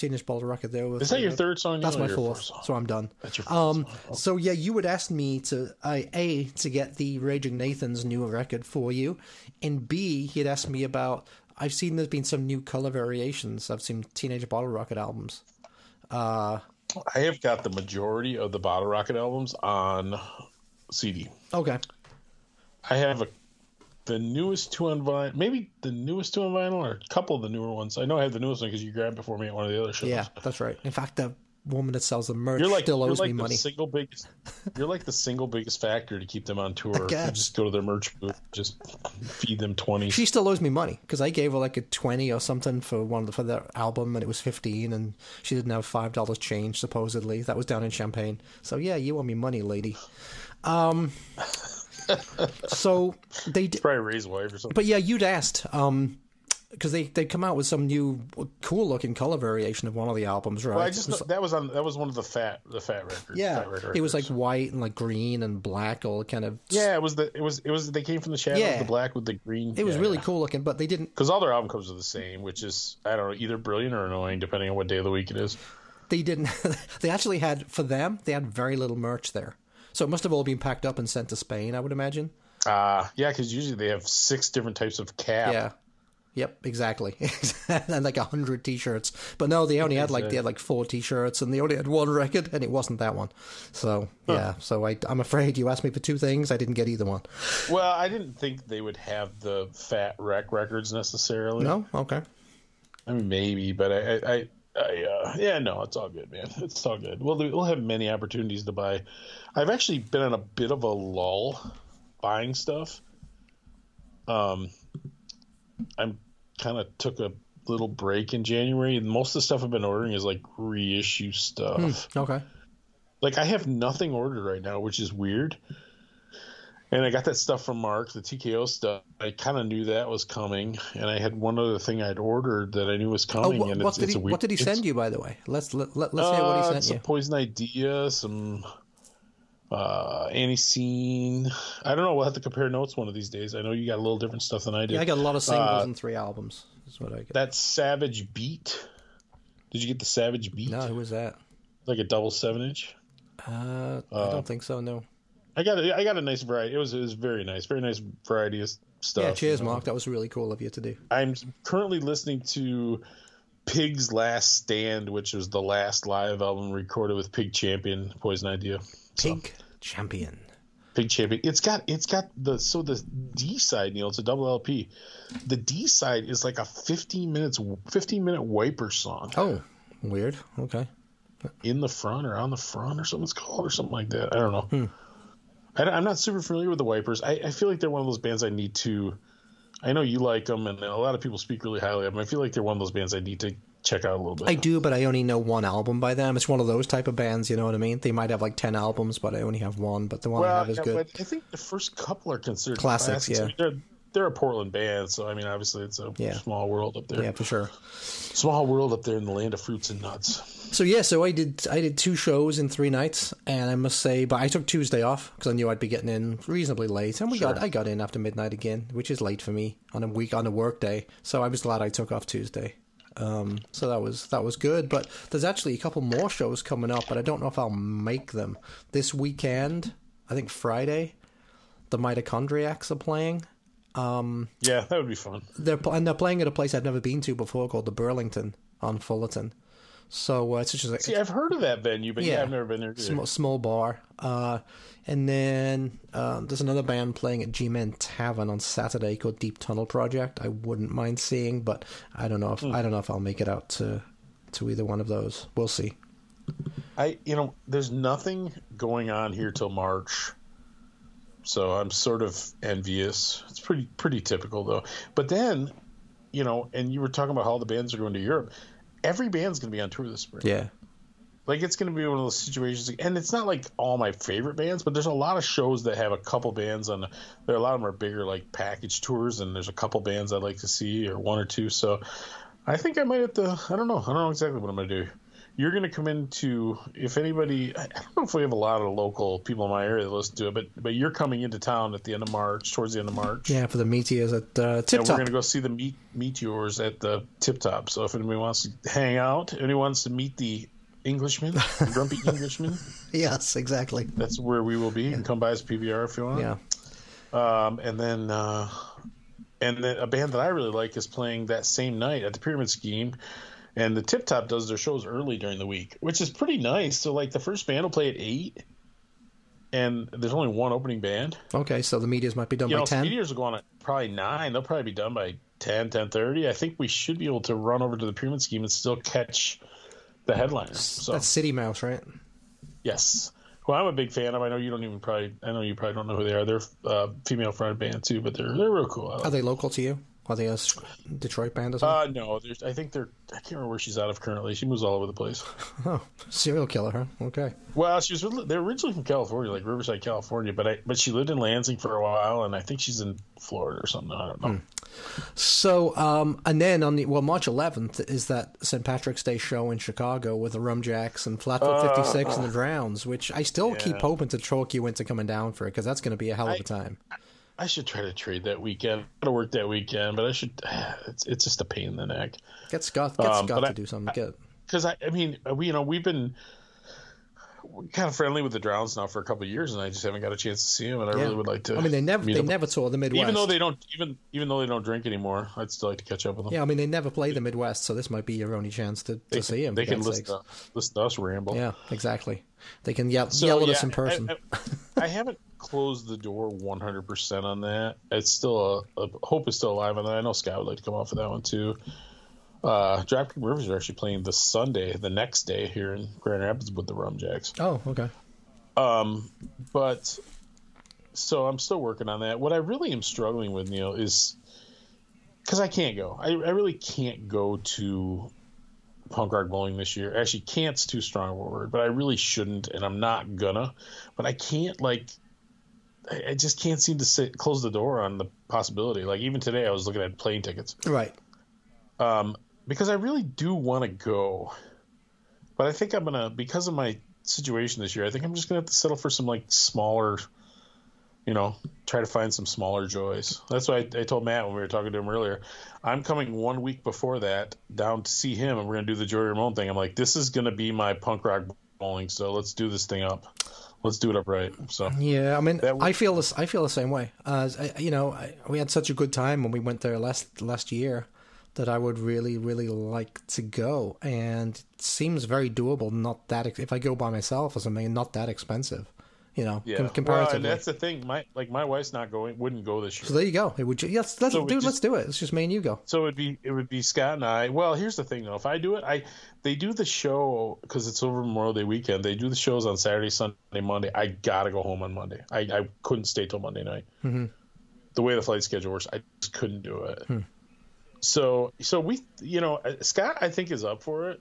Teenage Bottle Rocket there. with- Is that your third song? That's my fourth, so I'm done. That's your fourth Um, song. so yeah, you would ask me to I a to get the Raging Nathan's new record for you, and b he'd ask me about. I've seen there's been some new color variations. I've seen Teenage Bottle Rocket albums. Uh, I have got the majority of the Bottle Rocket albums on CD. Okay, I have a the newest two on vinyl, maybe the newest two on vinyl, or a couple of the newer ones. I know I have the newest one because you grabbed it for me at one of the other shows. yeah, that's right. In fact, the woman that sells the merch You're like still you're owes like me the money. single biggest. You're like the single biggest factor to keep them on tour. Just go to their merch booth, just feed them twenty. She still owes me money because I gave her like a twenty or something for one of the, for their album, and it was fifteen, and she didn't have five dollars change supposedly. That was down in Champaign. So yeah, you owe me money, lady. Um, so they, d- Probably raise wave or something. but yeah, you'd asked, um, because they they come out with some new cool looking color variation of one of the albums, right? well, I just was- that was on that was one of the fat the fat records. yeah, fat record it was like white and like green and black, all kind of. yeah, it was the it was it was they came from the shadows, Yeah. the black with the green. It was really cool looking, but they didn't. because all their album covers are the same, which is I don't know either brilliant or annoying depending on what day of the week it is. they didn't they actually had for them they had very little merch there so it must have all been packed up and sent to spain i would imagine. Uh yeah, because usually they have six different types of cap. yeah. Yep exactly. And like a hundred t-shirts. But no they only had like they had like four t-shirts and they only had one record and it wasn't that one. So yeah. So I, i'm afraid you asked me for two things. I didn't get either one. Well, I didn't think they would have the Fat Wreck Chords necessarily. no? Okay. I mean maybe, but I, I, I, I uh, yeah, no, it's all good, man. It's all good. We'll we'll have many opportunities to buy. I've actually been in a bit of a lull buying stuff. Um, I'm kind of took a little break in January, and most of the stuff I've been ordering is like reissue stuff. okay Like I have nothing ordered right now, which is weird. And I got that stuff from Mark, the TKO stuff. I kind of knew that was coming, and I had one other thing I'd ordered that I knew was oh coming. what, and what did it's he a weird, what did he send you by the way let's let, let, let's hear what he uh, sent some you Poison Idea, some uh, Annie Scene. I don't know. We'll have to compare notes one of these days. I know you got a little different stuff than I did. yeah, i got a lot of singles Uh, and three albums is what i got that Savage Beat. Did you get the Savage Beat? no who was that Like a double seven inch. uh, i don't think so no I got a, I got a nice variety. It was it was very nice, very nice variety of stuff. Yeah, cheers. Mark. That was really cool of you to do. I'm currently listening to Pig's Last Stand, which was the last live album recorded with Pig Champion, Poison Idea. So, Champion. Pig Champion. It's got it's got the so the D side, Neil. It's a double LP. The D side is like a 15 minutes 15 minute wiper song Oh, weird. Okay. in the front or on the front or something it's called or something like that. I don't know. Hmm. I, am not super familiar with the Wipers. I, I feel like they're one of those bands I need to. I know you like them, and a lot of people speak really highly of them. I feel like they're one of those bands I need to check out a little bit. I do, but I only know one album by them. It's one of those type of bands, you know what I mean? They might have like 10 albums, but I only have one, but the one I have is yeah, good. I think the first couple are considered Classics, classics. I yeah. mean, they're they're a Portland band, so I mean, obviously it's a Yeah. small world up there. Yeah, for sure. Small world up there in the land of fruits and nuts. So yeah, so I did I did two shows in three nights, and I must say, but I took Tuesday off because I knew I'd be getting in reasonably late, and we got I got in after midnight again, which is late for me on a week on a work day. So I was glad I took off Tuesday. Um, so that was that was good. But there's actually a couple more shows coming up, but I don't know if I'll make them this weekend. I think Friday, the Mitochondriacs are playing. Um, Yeah, that would be fun. They're and they're playing at a place I've never been to before called the Burlington on Fullerton. So uh, it's just like See, I've heard of that venue, but yeah, Yeah. I've never been there. small, small bar. Uh, and then um, there's another band playing at G-Men Tavern on Saturday called Deep Tunnel Project. I wouldn't mind seeing, but I don't know if I don't know if I'll make it out to to either one of those. We'll see. I, you know, there's nothing going on here till March, so I'm sort of envious. It's pretty pretty typical though. But then, you know, and you were talking about how the bands are going to Europe. Every band's going to be on tour this spring. Yeah, Like it's going to be one of those situations, and it's not like all my favorite bands, but there's a lot of shows that have a couple bands on. There, a lot of them are bigger, like package tours, and there's a couple bands I'd like to see, or one or two. So, I think I might have to. I don't know. I don't know exactly what I'm going to do. You're going to come into if anybody. I don't know if we have a lot of local people in my area that listen to it, but but you're coming into town at the end of March, towards the end of March. yeah. For the meteors at uh, Tip And we're going to go see the meet meteors at the Tip Top. So if anybody wants to hang out, anyone wants to meet the Englishman, the grumpy Englishman, Yes, exactly. that's where we will be. You can come by as PBR if you want. Yeah. Um, and then, uh, and then a band that I really like is playing that same night at the Pyramid Scheme. And the Tip Top does their shows early during the week, which is pretty nice. So like the first band will play at eight, and there's only one opening band. Okay, so the meteors might be done You by know, ten. Meteors will go on at probably nine. They'll probably be done by 10, 10.30. I think we should be able to run over to the Pyramid Scheme and still catch the headliner. So That's City Mouse, right? yes, who I'm a big fan of. I know you don't even probably. I know you probably don't know who they are. They're uh, female fronted band too, but they're they're real cool. Are they local to you? Are they a Detroit band or something? Uh, no, there's. I think they're. I can't remember where she's out of currently. She moves all over the place. oh, serial killer, huh? Okay. Well, she was. They're originally from California, like Riverside, California, but I. But she lived in Lansing for a while, and I think she's in Florida or something. I don't know. So, um, and then on the well, March 11th is that St. Patrick's Day show in Chicago with the Rumjacks and Flatfoot 56 and the Drowns, which I still keep hoping to talk you into coming down for it because that's going to be a hell of a time. I should try to trade that weekend. I gotta work that weekend, but I should. It's it's just a pain in the neck. Get Scott, get Um, Scott to I- do something. Get because I, I mean, we, you know, we've been kind of friendly with the Drowns now for a couple of years, and I just haven't got a chance to see them, and I yeah. really would like to. I mean, they never they up. never tour the Midwest. even though they don't even even though they don't drink anymore, I'd still like to catch up with them. yeah, I mean they never play the Midwest, so this might be your only chance to, to they see them. They can listen to, listen to us ramble. Yeah, exactly. They can yell, So, yell at yeah, us in I- person. I, I haven't closed the door 100% on that. It's still a, a hope is still alive on that. I know Scott would like to come off of that one too. Uh, Dropkick Rivers are actually playing this Sunday, the next day here in Grand Rapids with the Rumjacks. oh, okay. Um, but so I'm still working on that. What I really am struggling with, Neil, is because I can't go. I, I really can't go to punk rock bowling this year. Actually, can't's too strong a word, but I really shouldn't, and I'm not gonna. But I can't like. I I just can't seem to sit, close the door on the possibility. Like even today, I was looking at plane tickets Right. um, because I really do want to go, but I think I'm gonna because of my situation this year. I think I'm just gonna have to settle for some like smaller, you know, try to find some smaller joys. That's why I, I told Matt when we were talking to him earlier. I'm coming one week before that down to see him, and we're gonna do the Joey Ramone thing. I'm like, this is gonna be my punk rock bowling, so let's do this thing up. Let's do it up right. So Yeah, I mean, w- I feel this. I feel the same way. Uh, I, you know, I, we had such a good time when we went there last last year that I would really, really like to go, and it seems very doable. Not that ex- if I go by myself or something, not that expensive. You know, yeah, com- well, comparatively. and that's the thing. My like my wife's not going, wouldn't go this year. so there you go. It would. Yes, let's So dude. just- let's do it. It's just me and you go. So it'd be it would be Scott and I. Well, here's the thing though. If I do it, I they do the show because it's over Memorial Day weekend. They do the shows on Saturday, Sunday, Monday. I gotta go home on Monday. I, I couldn't stay till Monday night. Mm-hmm. The way the flight schedule works, I just couldn't do it. So so we you know uh, Scott I think is up for it.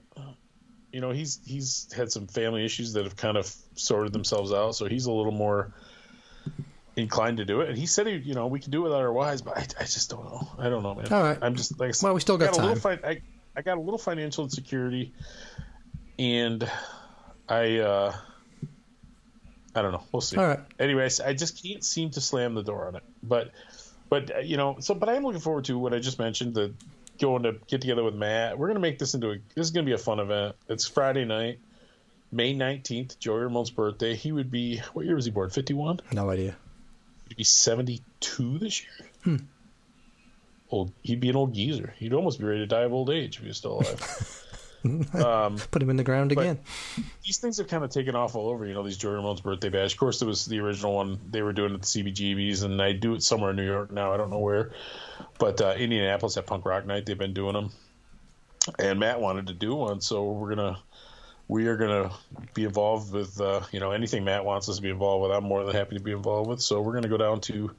You know he's he's had some family issues that have kind of sorted themselves out, so he's a little more inclined to do it. And he said, he, you know, we can do it without our wives, but I, I just don't know. I don't know, man. All right. I'm just like, I Well, we still got a little time. fi- I, I got a little financial insecurity, and I, uh, I don't know. We'll see. All right. Anyways, I just can't seem to slam the door on it. But, but uh, you know, so but I'm looking forward to what I just mentioned. The going to get together with Matt. We're gonna make this into a. This is gonna be a fun event. It's Friday night, May 19th, Joey Ramone's birthday. He would be what year was he born? 51. No idea. He'd be 72 this year. Hmm. Old, he'd be an old geezer. He'd almost be ready to die of old age if he was still alive. um, Put him in the ground again. these things have kind of taken off all over. You know, these Joey Ramone's birthday bash. Of course, it was the original one they were doing at the CBGBs, and I do it somewhere in New York now. I don't know where, but uh, Indianapolis at Punk Rock Night, they've been doing them. And Matt wanted to do one, so we're gonna we are gonna be involved with uh, you know anything Matt wants us to be involved with. I'm more than happy to be involved with. So we're gonna go down to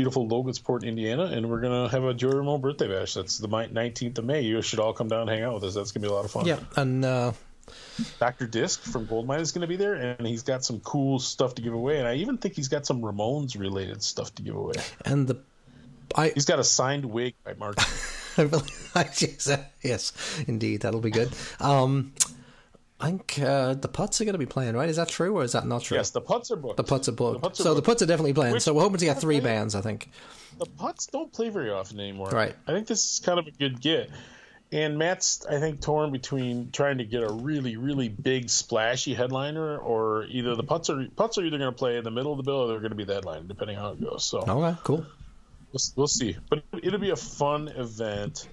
beautiful Logansport, Indiana, and we're gonna have a Joey Ramone birthday bash. That's the 19th of May. You should all come down and hang out with us. That's gonna be a lot of fun. Yeah, and uh, Dr. Disc from Goldmine is going to be there, and he's got some cool stuff to give away. And I even think he's got some Ramones related stuff to give away. and the I He's got a signed wig by Mark. I believe, yes, yes, indeed, that'll be good. Um, I think uh, the Putts are going to be playing, right? Is that true or is that not true? yes, the putts are booked. the Putts are booked. The Putts are so the booked. Putts are definitely playing. Which- so we're hoping to get three bands, I think. the putts don't play very often anymore. Right. I think this is kind of a good get. And Matt's, I think, torn between trying to get a really, really big, splashy headliner, or either the putts are putts are either going to play in the middle of the bill, or they're going to be the headliner, depending on how it goes. So Okay, cool. we'll, we'll see. But it'll be a fun event,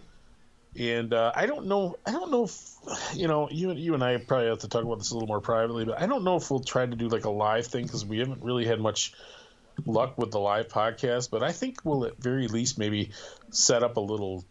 and uh, I don't know. I don't know if you know. You you and I probably have to talk about this a little more privately, but I don't know if we'll try to do like a live thing because we haven't really had much luck with the live podcast. But I think we'll at very least maybe set up a little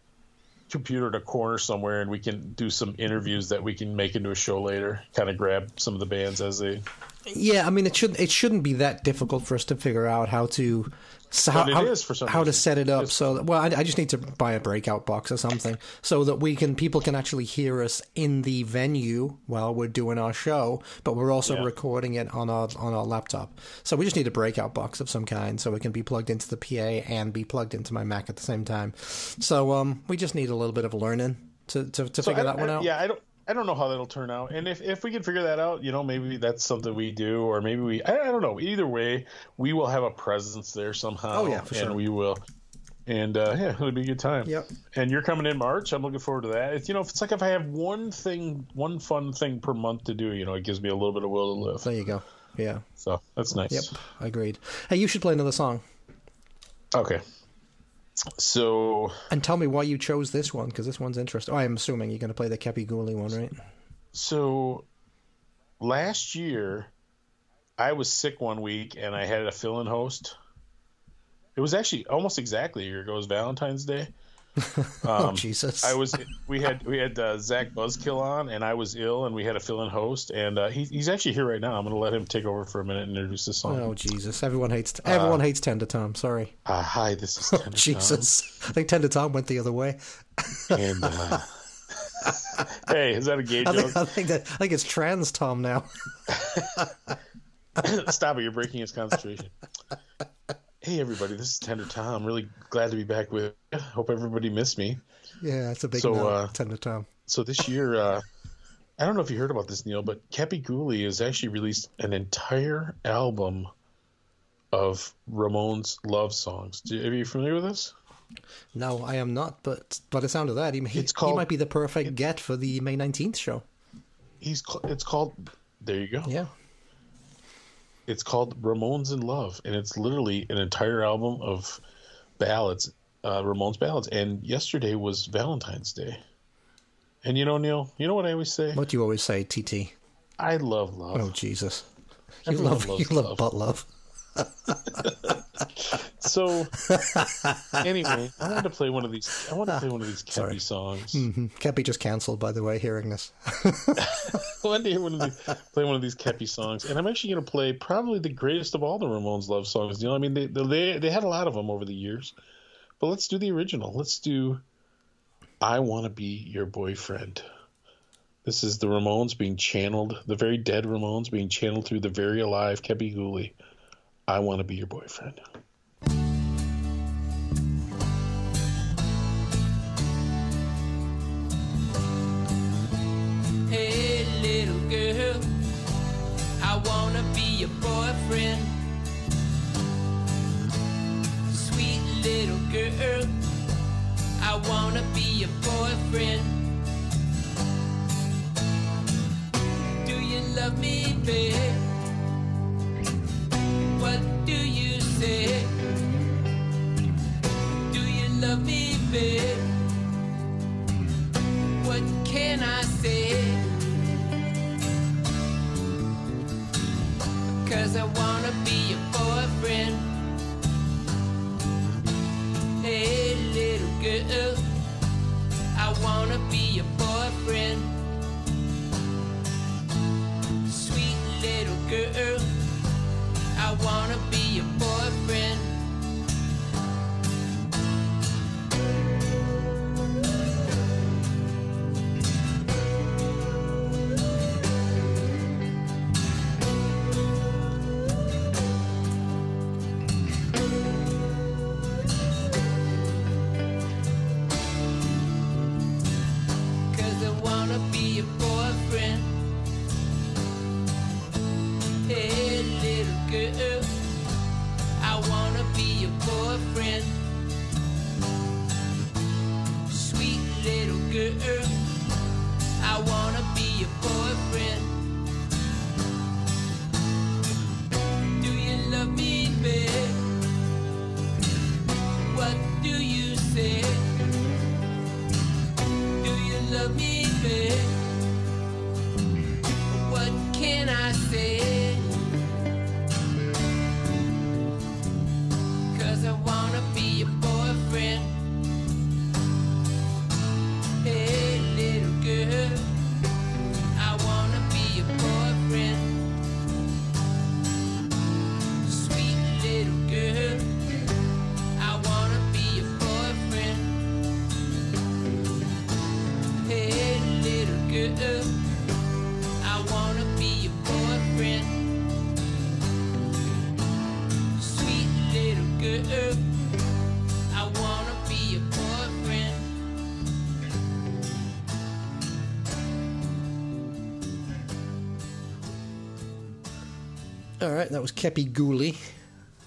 computer in a corner somewhere and we can do some interviews that we can make into a show later kind of grab some of the bands as they Yeah, I mean it should it shouldn't be that difficult for us to figure out how to so how, how, is for some how to set it up It's- so that, well I, I just need to buy a breakout box or something so that we can people can actually hear us in the venue while we're doing our show but we're also Yeah. recording it on our on our laptop so we just need a breakout box of some kind so it can be plugged into the PA and be plugged into my Mac at the same time so um we just need a little bit of learning to to, to So figure I- that one out Yeah, I don't. I don't know how that'll turn out, and if, if we can figure that out, you know, maybe that's something we do, or maybe we. I, I don't know. Either way, we will have a presence there somehow. Oh, yeah, for and sure. we will. And uh, yeah, it'll be a good time. Yep. And you're coming in March. I'm looking forward to that. It's, you know, if it's like if I have one thing, one fun thing per month to do, you know, it gives me a little bit of will to live. there you go yeah So that's nice. yep I agreed hey you should play another song Okay. So And tell me why you chose this one, because this one's interesting. Oh, I'm assuming you're going to play the Kepi Ghoulie one, right? So last year, I was sick one week and I had a fill in host. It was actually almost exactly a year ago. It was Valentine's Day. oh, Um, Jesus. I was we had we had uh, Zach Buzzkill on and I was ill and we had a fill in host and uh, he, he's actually here right now. I'm going to let him take over for a minute and introduce the song. Oh, Jesus. Everyone hates everyone hates Tender Tom. Sorry. Uh, hi, this is Tender Tom, Jesus. I think Tender Tom went the other way. and uh, hey, is that a gay I joke? think, I think that I think it's trans Tom now. Stop it! You're breaking his concentration. Hey everybody, this is Tender Tom. Really glad to be back with. You. Hope everybody missed me. yeah, it's a big So, no, uh, Tender Tom. So this year, uh, I don't know if you heard about this, Neil, but Kepi Ghoulie has actually released an entire album of Ramones love songs. Do, are you familiar with this? No, I am not, but by the sound of that, he, he, It's he might be the perfect get for the May 19th show. He's it's called. There you go. Yeah. It's called Ramones in Love, and it's literally an entire album of ballads, uh, Ramones ballads. And yesterday was Valentine's Day. And you know, Neil, you know what I always say? What do you always say, TT? I love love. Oh, Jesus. You Everyone love, you love love. butt love. So anyway, I wanted to play one of these. I wanted to play one of these ah, Sorry. Kepi songs. Mm-hmm. Kepi just cancelled, by the way, hearing this. I wanted to one these, play one of these Kepi songs, and I'm actually going to play probably the greatest of all the Ramones love songs. You know, I mean, they they they had a lot of them over the years, but let's do the original. Let's do "I Want to Be Your Boyfriend." This is the Ramones being channeled, the very dead Ramones being channeled through the very alive Kepi Ghoulie. I want to be your boyfriend. Hey, little girl, I wanna be your boyfriend. Sweet little girl, I wanna be your boyfriend. Do you love me, babe? What do you say? Do you love me, babe? What can I say? Cause I wanna be your boyfriend. Hey, little girl, I wanna be your boyfriend. Sweet little girl, wanna be your boyfriend. Right, that was Kepi Ghoulie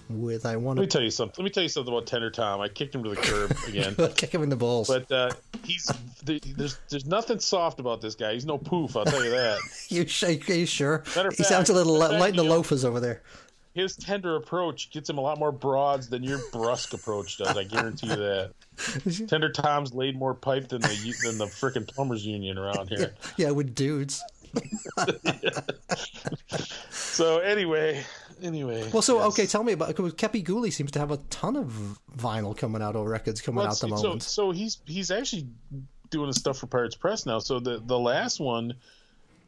with I Want Let me to tell you something. Let me tell you something about Tender Tom. I kicked him to the curb again. kick him in the balls. But uh, he's there's there's nothing soft about this guy. He's no poof. I'll tell you that. you, are you sure? Matter He sounds a little light fact, in the know- loafers over there. His tender approach gets him a lot more broads than your brusque approach does. I guarantee you that. Tender Tom's laid more pipe than the than the frickin' plumbers union around here. Yeah, with dudes. So anyway, anyway. Well, so yes. okay, tell me about because Kepi Ghoulie seems to have a ton of vinyl coming out or records coming Well, out the so, moment. so he's he's actually doing his stuff for Pirates Press now. So the the last one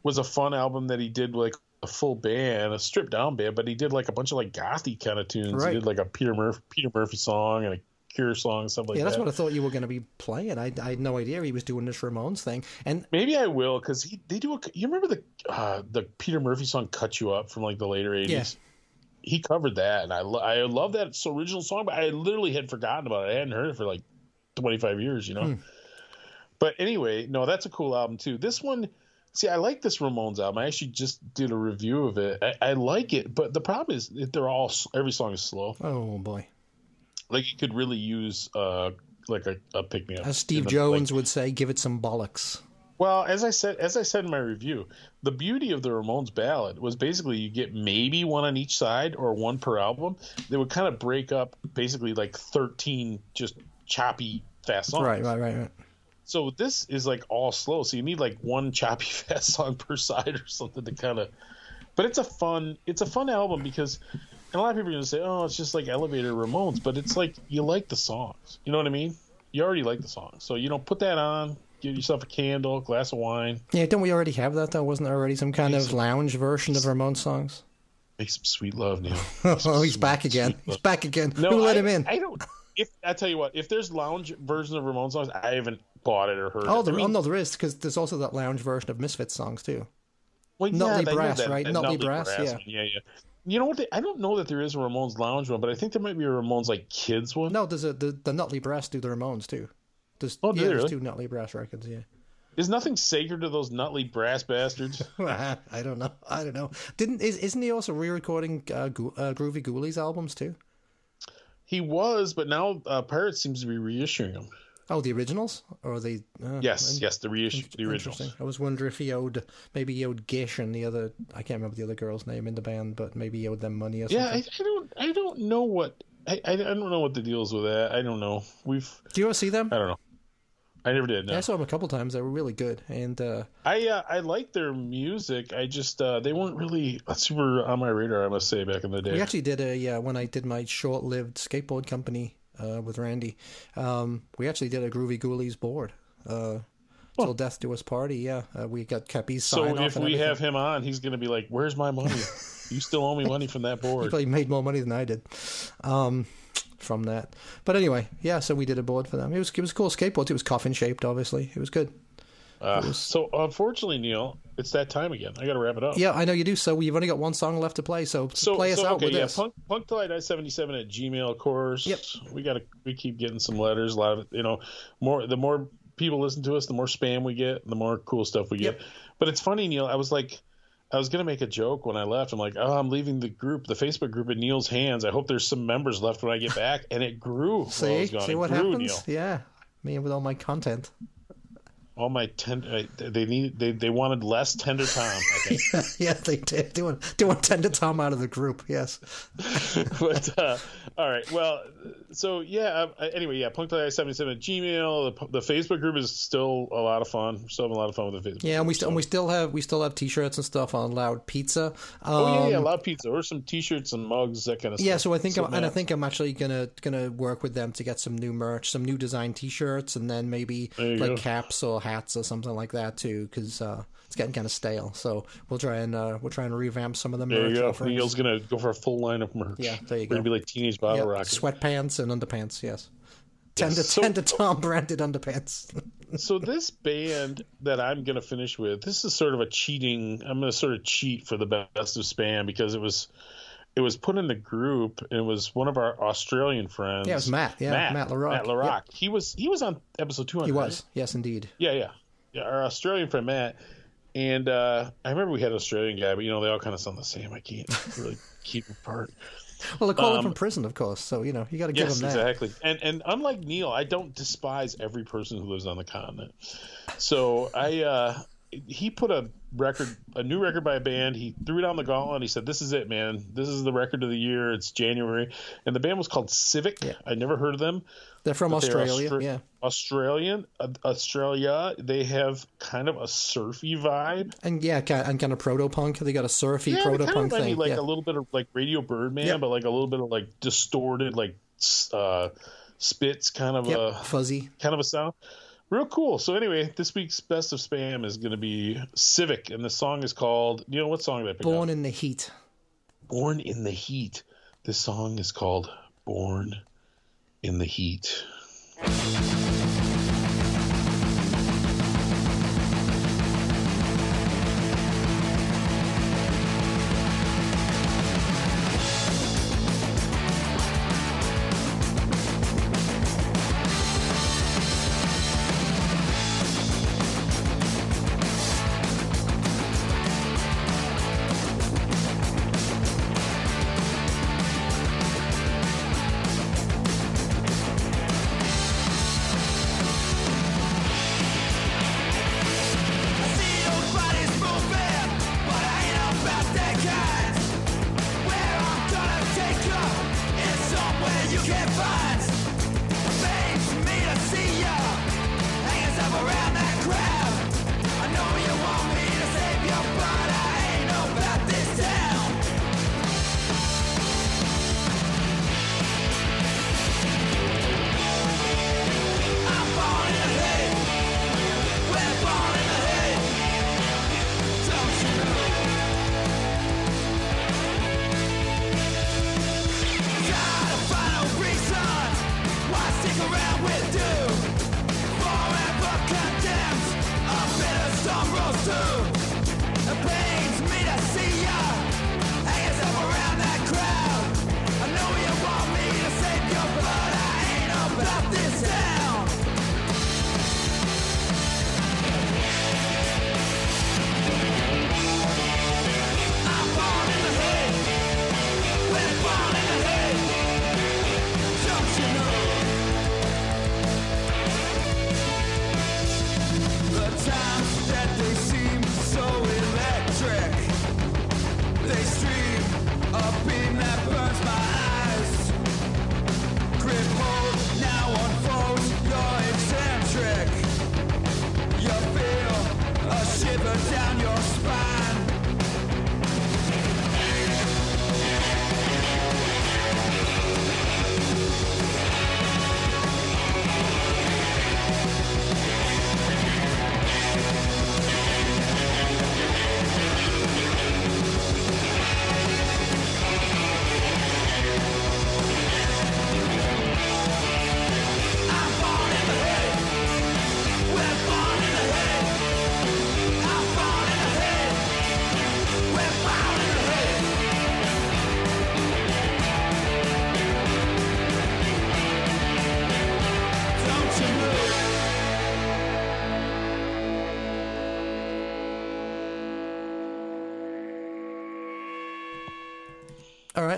was a fun album that he did like a full band, a stripped down band, but he did like a bunch of like gothy kind of tunes. Right. He did like a Peter Murphy Peter Murphy song and a Cure song stuff like yeah, that's that. what I thought you were going to be playing. I, I had no idea he was doing this Ramones thing. And Maybe I will because he they do a. You remember the uh, the Peter Murphy song "Cut You Up" from like the later eighties. Yeah. He covered that, and I lo- I love that original song, but I literally had forgotten about it. I hadn't heard it for like twenty five years, you know. Hmm. But anyway, no, that's a cool album too. This one, see, I like this Ramones album. I actually just did a review of it. I, I like it, but the problem is that they're all every song is slow. oh boy, Like you could really use uh like a, a pick me up. as Steve the- Jones like- would say, give it some bollocks. Well, as I said, as I said in my review, the beauty of the Ramones ballad was basically you get maybe one on each side or one per album. They would kind of break up basically like thirteen just choppy fast songs. Right, right, right, right. So this is like all slow. So you need like one choppy fast song per side or something to kind of. But it's a fun, it's a fun album because, a lot of people are gonna say, oh, it's just like Elevator Ramones, but it's like you like the songs. You know what I mean? You already like the songs, so you know, put that on, give yourself a candle, glass of wine. Yeah, don't we already have that though? Wasn't there already some kind of lounge version of Ramones songs? Make some sweet love, Neil. Oh, he's back again. He's back again. No, Who let I, him in? I don't. If I tell you what, if there's lounge version of Ramones songs, I haven't bought it or heard Oh, it. there, I mean, oh no, there is because there's also that lounge version of Misfits songs too. well, yeah, Nutley Brass, that- right? that Nutley Brass, yeah. yeah, yeah. You know what? They, I don't know that there is a Ramones Lounge one, but I think there might be a Ramones like kids one. No, there's a the, the Nutley Brass do the Ramones too. There's, Oh, do yeah, there's really? two Nutley Brass records. Yeah. Is nothing sacred to those Nutley brass bastards? I don't know. I don't know. Didn't is, isn't he also re-recording uh, Goo- uh, Groovy Ghoulies albums too? he was, but now uh, Pirates seems to be reissuing them. Oh, the originals or the uh, Yes, in- yes, the reissue, the originals. I was wondering if he owed maybe he owed Gish and the other I can't remember the other girl's name in the band, but maybe he owed them money or Yeah, something. I, I don't, I don't know what, I, I, don't know what the deal is with that. I don't know. We've, Do you ever see them? I don't know. I never did. No. Yeah, I saw them a couple times. They were really good, and uh, I uh, I like their music. I just uh, they weren't really super on my radar. I must say back in the day. we actually did a uh, when I did my short-lived skateboard company uh, with Randy. Um, we actually did a Groovy Ghoulies board. Uh, Till death do us party. Yeah, uh, we got Kepi's so off if and we everything. have him on, he's going to be like, "Where's my money? you still owe me money from that board." He probably made more money than I did um, from that. But anyway, yeah. So we did a board for them. It was it was cool skateboards. It was coffin shaped, obviously. It was good. Uh, so unfortunately, Neil, it's that time again. I got to wrap it up. Yeah, I know you do. So we've only got one song left to play. So, So play us so, out okay, with yeah, this. punk punk till I seventy seven at Gmail, of course. Yep. We got to we keep getting some letters. A lot of you know more the more people listen to us, the more spam we get, the more cool stuff we get. Yep. But it's funny, Neil. I was like. I was gonna make a joke when I left. I'm like, oh, I'm leaving the group, the Facebook group, in Neil's hands. I hope there's some members left when I get back, and it grew. See, see what grew, happens? Neil. Yeah, me with all my content. All my ten, uh, they need, they, they wanted less tender Tom. Think. yeah, they did. They want they want Tender Tom out of the group. Yes. but uh, all right, well, so yeah. Uh, anyway, yeah, punk seventy seven at Gmail. The, the Facebook group is still a lot of fun. We're still having a lot of fun with the Facebook. Yeah, and we still and we still have we still have T-shirts and stuff on Loud Pizza. Um, Oh yeah, yeah, loud pizza or some T-shirts and mugs, that kind of Yeah, stuff. Yeah so I think I'm, and I think I'm actually gonna gonna work with them to get some new merch, some new design T-shirts, and then maybe like go. caps or hats or something like that too, because uh, it's getting kind of stale. So we'll try and uh, we'll try and revamp some of the there merch you go. offerings. Neil's gonna go for a full line of merch. Yeah, there you We're gonna be like teenage bottle Yep, rocket. sweatpants and underpants. Yes, tender so- tender Tom branded underpants. so this band that I'm gonna finish with, this is sort of a cheating. I'm gonna sort of cheat for the best of spam because it was. It was put in the group, and it was one of our Australian friends. Yeah, it was Matt. Yeah, Matt, Matt LaRock. Matt LaRock. He was he was on episode 200. he right? was, yes, indeed. Yeah, yeah, yeah. Our Australian friend Matt, and uh, I remember we had an Australian guy, but you know they all kind of sound the same. I can't really keep apart. Well, they call him Um, from prison, of course. So you know you got to give Yes, him that. exactly. And and unlike Neil, I don't despise every person who lives on the continent. So I uh, he put a record, a new record by a band. He threw it on the gauntlet. He said, "This is it, man. This is the record of the year. It's January." And the band was called Civic. Yeah. I never heard of them. They're from but they're Australia. Austra- yeah, Australian, uh, Australia. They have kind of a surfy vibe. and yeah, and kind of proto punk. They got a surfy Yeah, proto kind of punk thing. like yeah. a little bit of like Radio Birdman, Yep. but like a little bit of like distorted, like uh, spits kind of Yep, a fuzzy. kind of a sound. Real cool. So anyway, this week's best of spam is going to be Civic, and the song is called. You know what song did I pick? Born out? in the heat. Born in the Heat. This song is called Born in the Heat.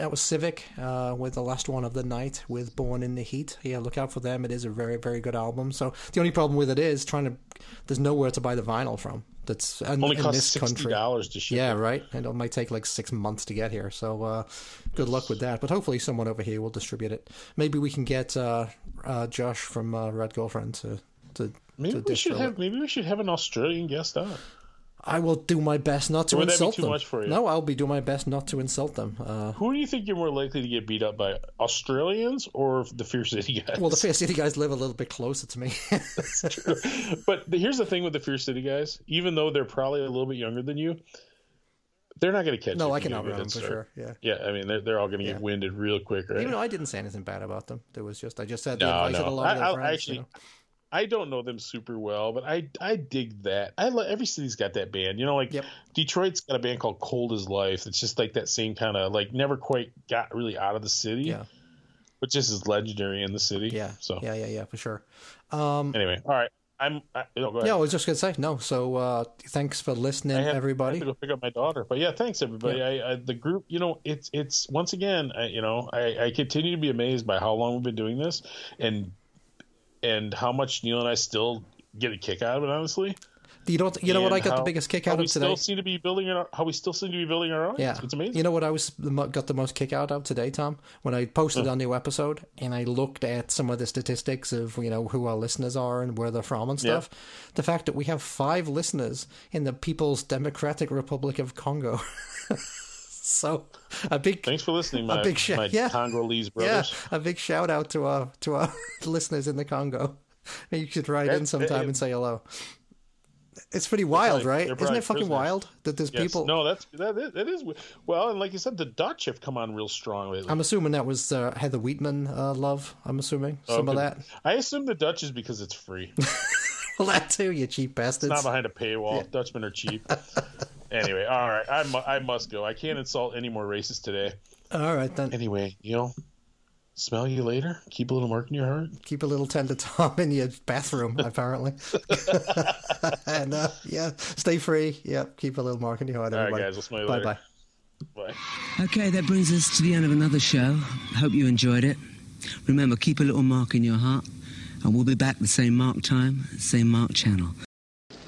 That was Civic uh, with the last one of the night with Born in the Heat. Yeah, look out for them. It is a very, very good album. So the only problem with it is trying to. There's nowhere to buy the vinyl from. That's in, Only in costs this sixty country. dollars to ship. Yeah, right. And it might take like six months to get here. So uh, good luck with that. But hopefully, someone over here will distribute it. Maybe we can get uh, uh, Josh from uh, Red Girlfriend to to. Maybe to we should have it. maybe we should have an Australian guest on. I will do my best not to Or would that be insult too them. much for you? No, I'll be doing my best not to insult them. Uh, Who do you think you're more likely to get beat up by, Australians or the Fear City guys? well, the Fear City guys live a little bit closer to me. That's true. but the- here's the thing with the Fear City guys: even though they're probably a little bit younger than you, they're not going to catch. You. No, I can give them a outrun them for start. sure. Yeah. Yeah, I mean they're, they're all going to Yeah. get winded real quick, right? Even though I didn't say anything bad about them, there was just I just said they no, invited a no. lot I, of their I friends. actually, you know. I don't know them super well, but I I dig that. I lo- every city's got that band. You know, like Yep. Detroit's got a band called Cold as Life. It's just like that same kind of like never quite got really out of the city, Yeah, but just is legendary in the city. yeah, So yeah, yeah, yeah, for sure. Um, anyway, all right. I'm. I, no, go ahead. yeah, I was just gonna say no. So uh, thanks for listening, have, I everybody. have to go pick up my daughter. But yeah, thanks everybody. I, I the group, you know, it's it's once again, I, you know, I, I continue to be amazed by how long we've been doing this, and and how much Neil and I still get a kick out of it. Honestly, You don't. You know what I got the biggest kick out of today? Still seem to be building our, how we still seem to be building our audience. Yeah, it's amazing. You know what I was got the most kick out of today, Tom? When I posted our new episode and I looked at some of the statistics of you know who our listeners are and where they're from and Yeah. stuff. The fact that we have five listeners in the People's Democratic Republic of Congo. so a big Thanks for listening, my, big shout- my yeah. Congolese yeah, a big shout out to our to our listeners in the Congo. You should write in sometime that- and say hello. It's pretty wild, probably- right? Isn't it fucking prisoners. wild that there's Yes. people? No, that's that is, that is well, and like you said, the Dutch have come on real strong lately. I'm assuming that was uh, Heather Wheatman uh, love. I'm assuming some of that. I assume the Dutch is because it's free. Well, that too, you cheap bastards. not behind a paywall. Dutchmen are cheap. Anyway, all right. I, mu- I must go. I can't insult any more races today. All right then. Anyway, Neil, smell you later. Keep a little mark in your heart. Keep a little tender Tom in your bathroom, apparently. and uh, yeah, stay free. Yep, keep a little mark in your heart, All right, everybody. guys. We'll smell you bye later. bye. Bye. Okay, that brings us to the end of another show. Hope you enjoyed it. Remember, keep a little mark in your heart, and we'll be back the same mark time, same mark channel.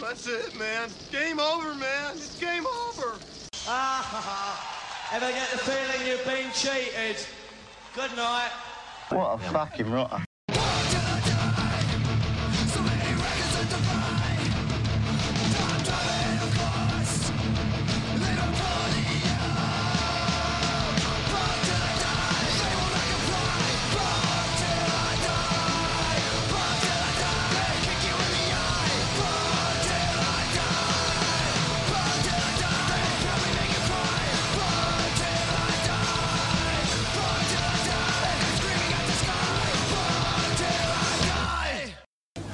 That's it, man. Game over, man. It's game over. Ah, ever get the feeling you've been cheated? Good night. What a fucking rotter.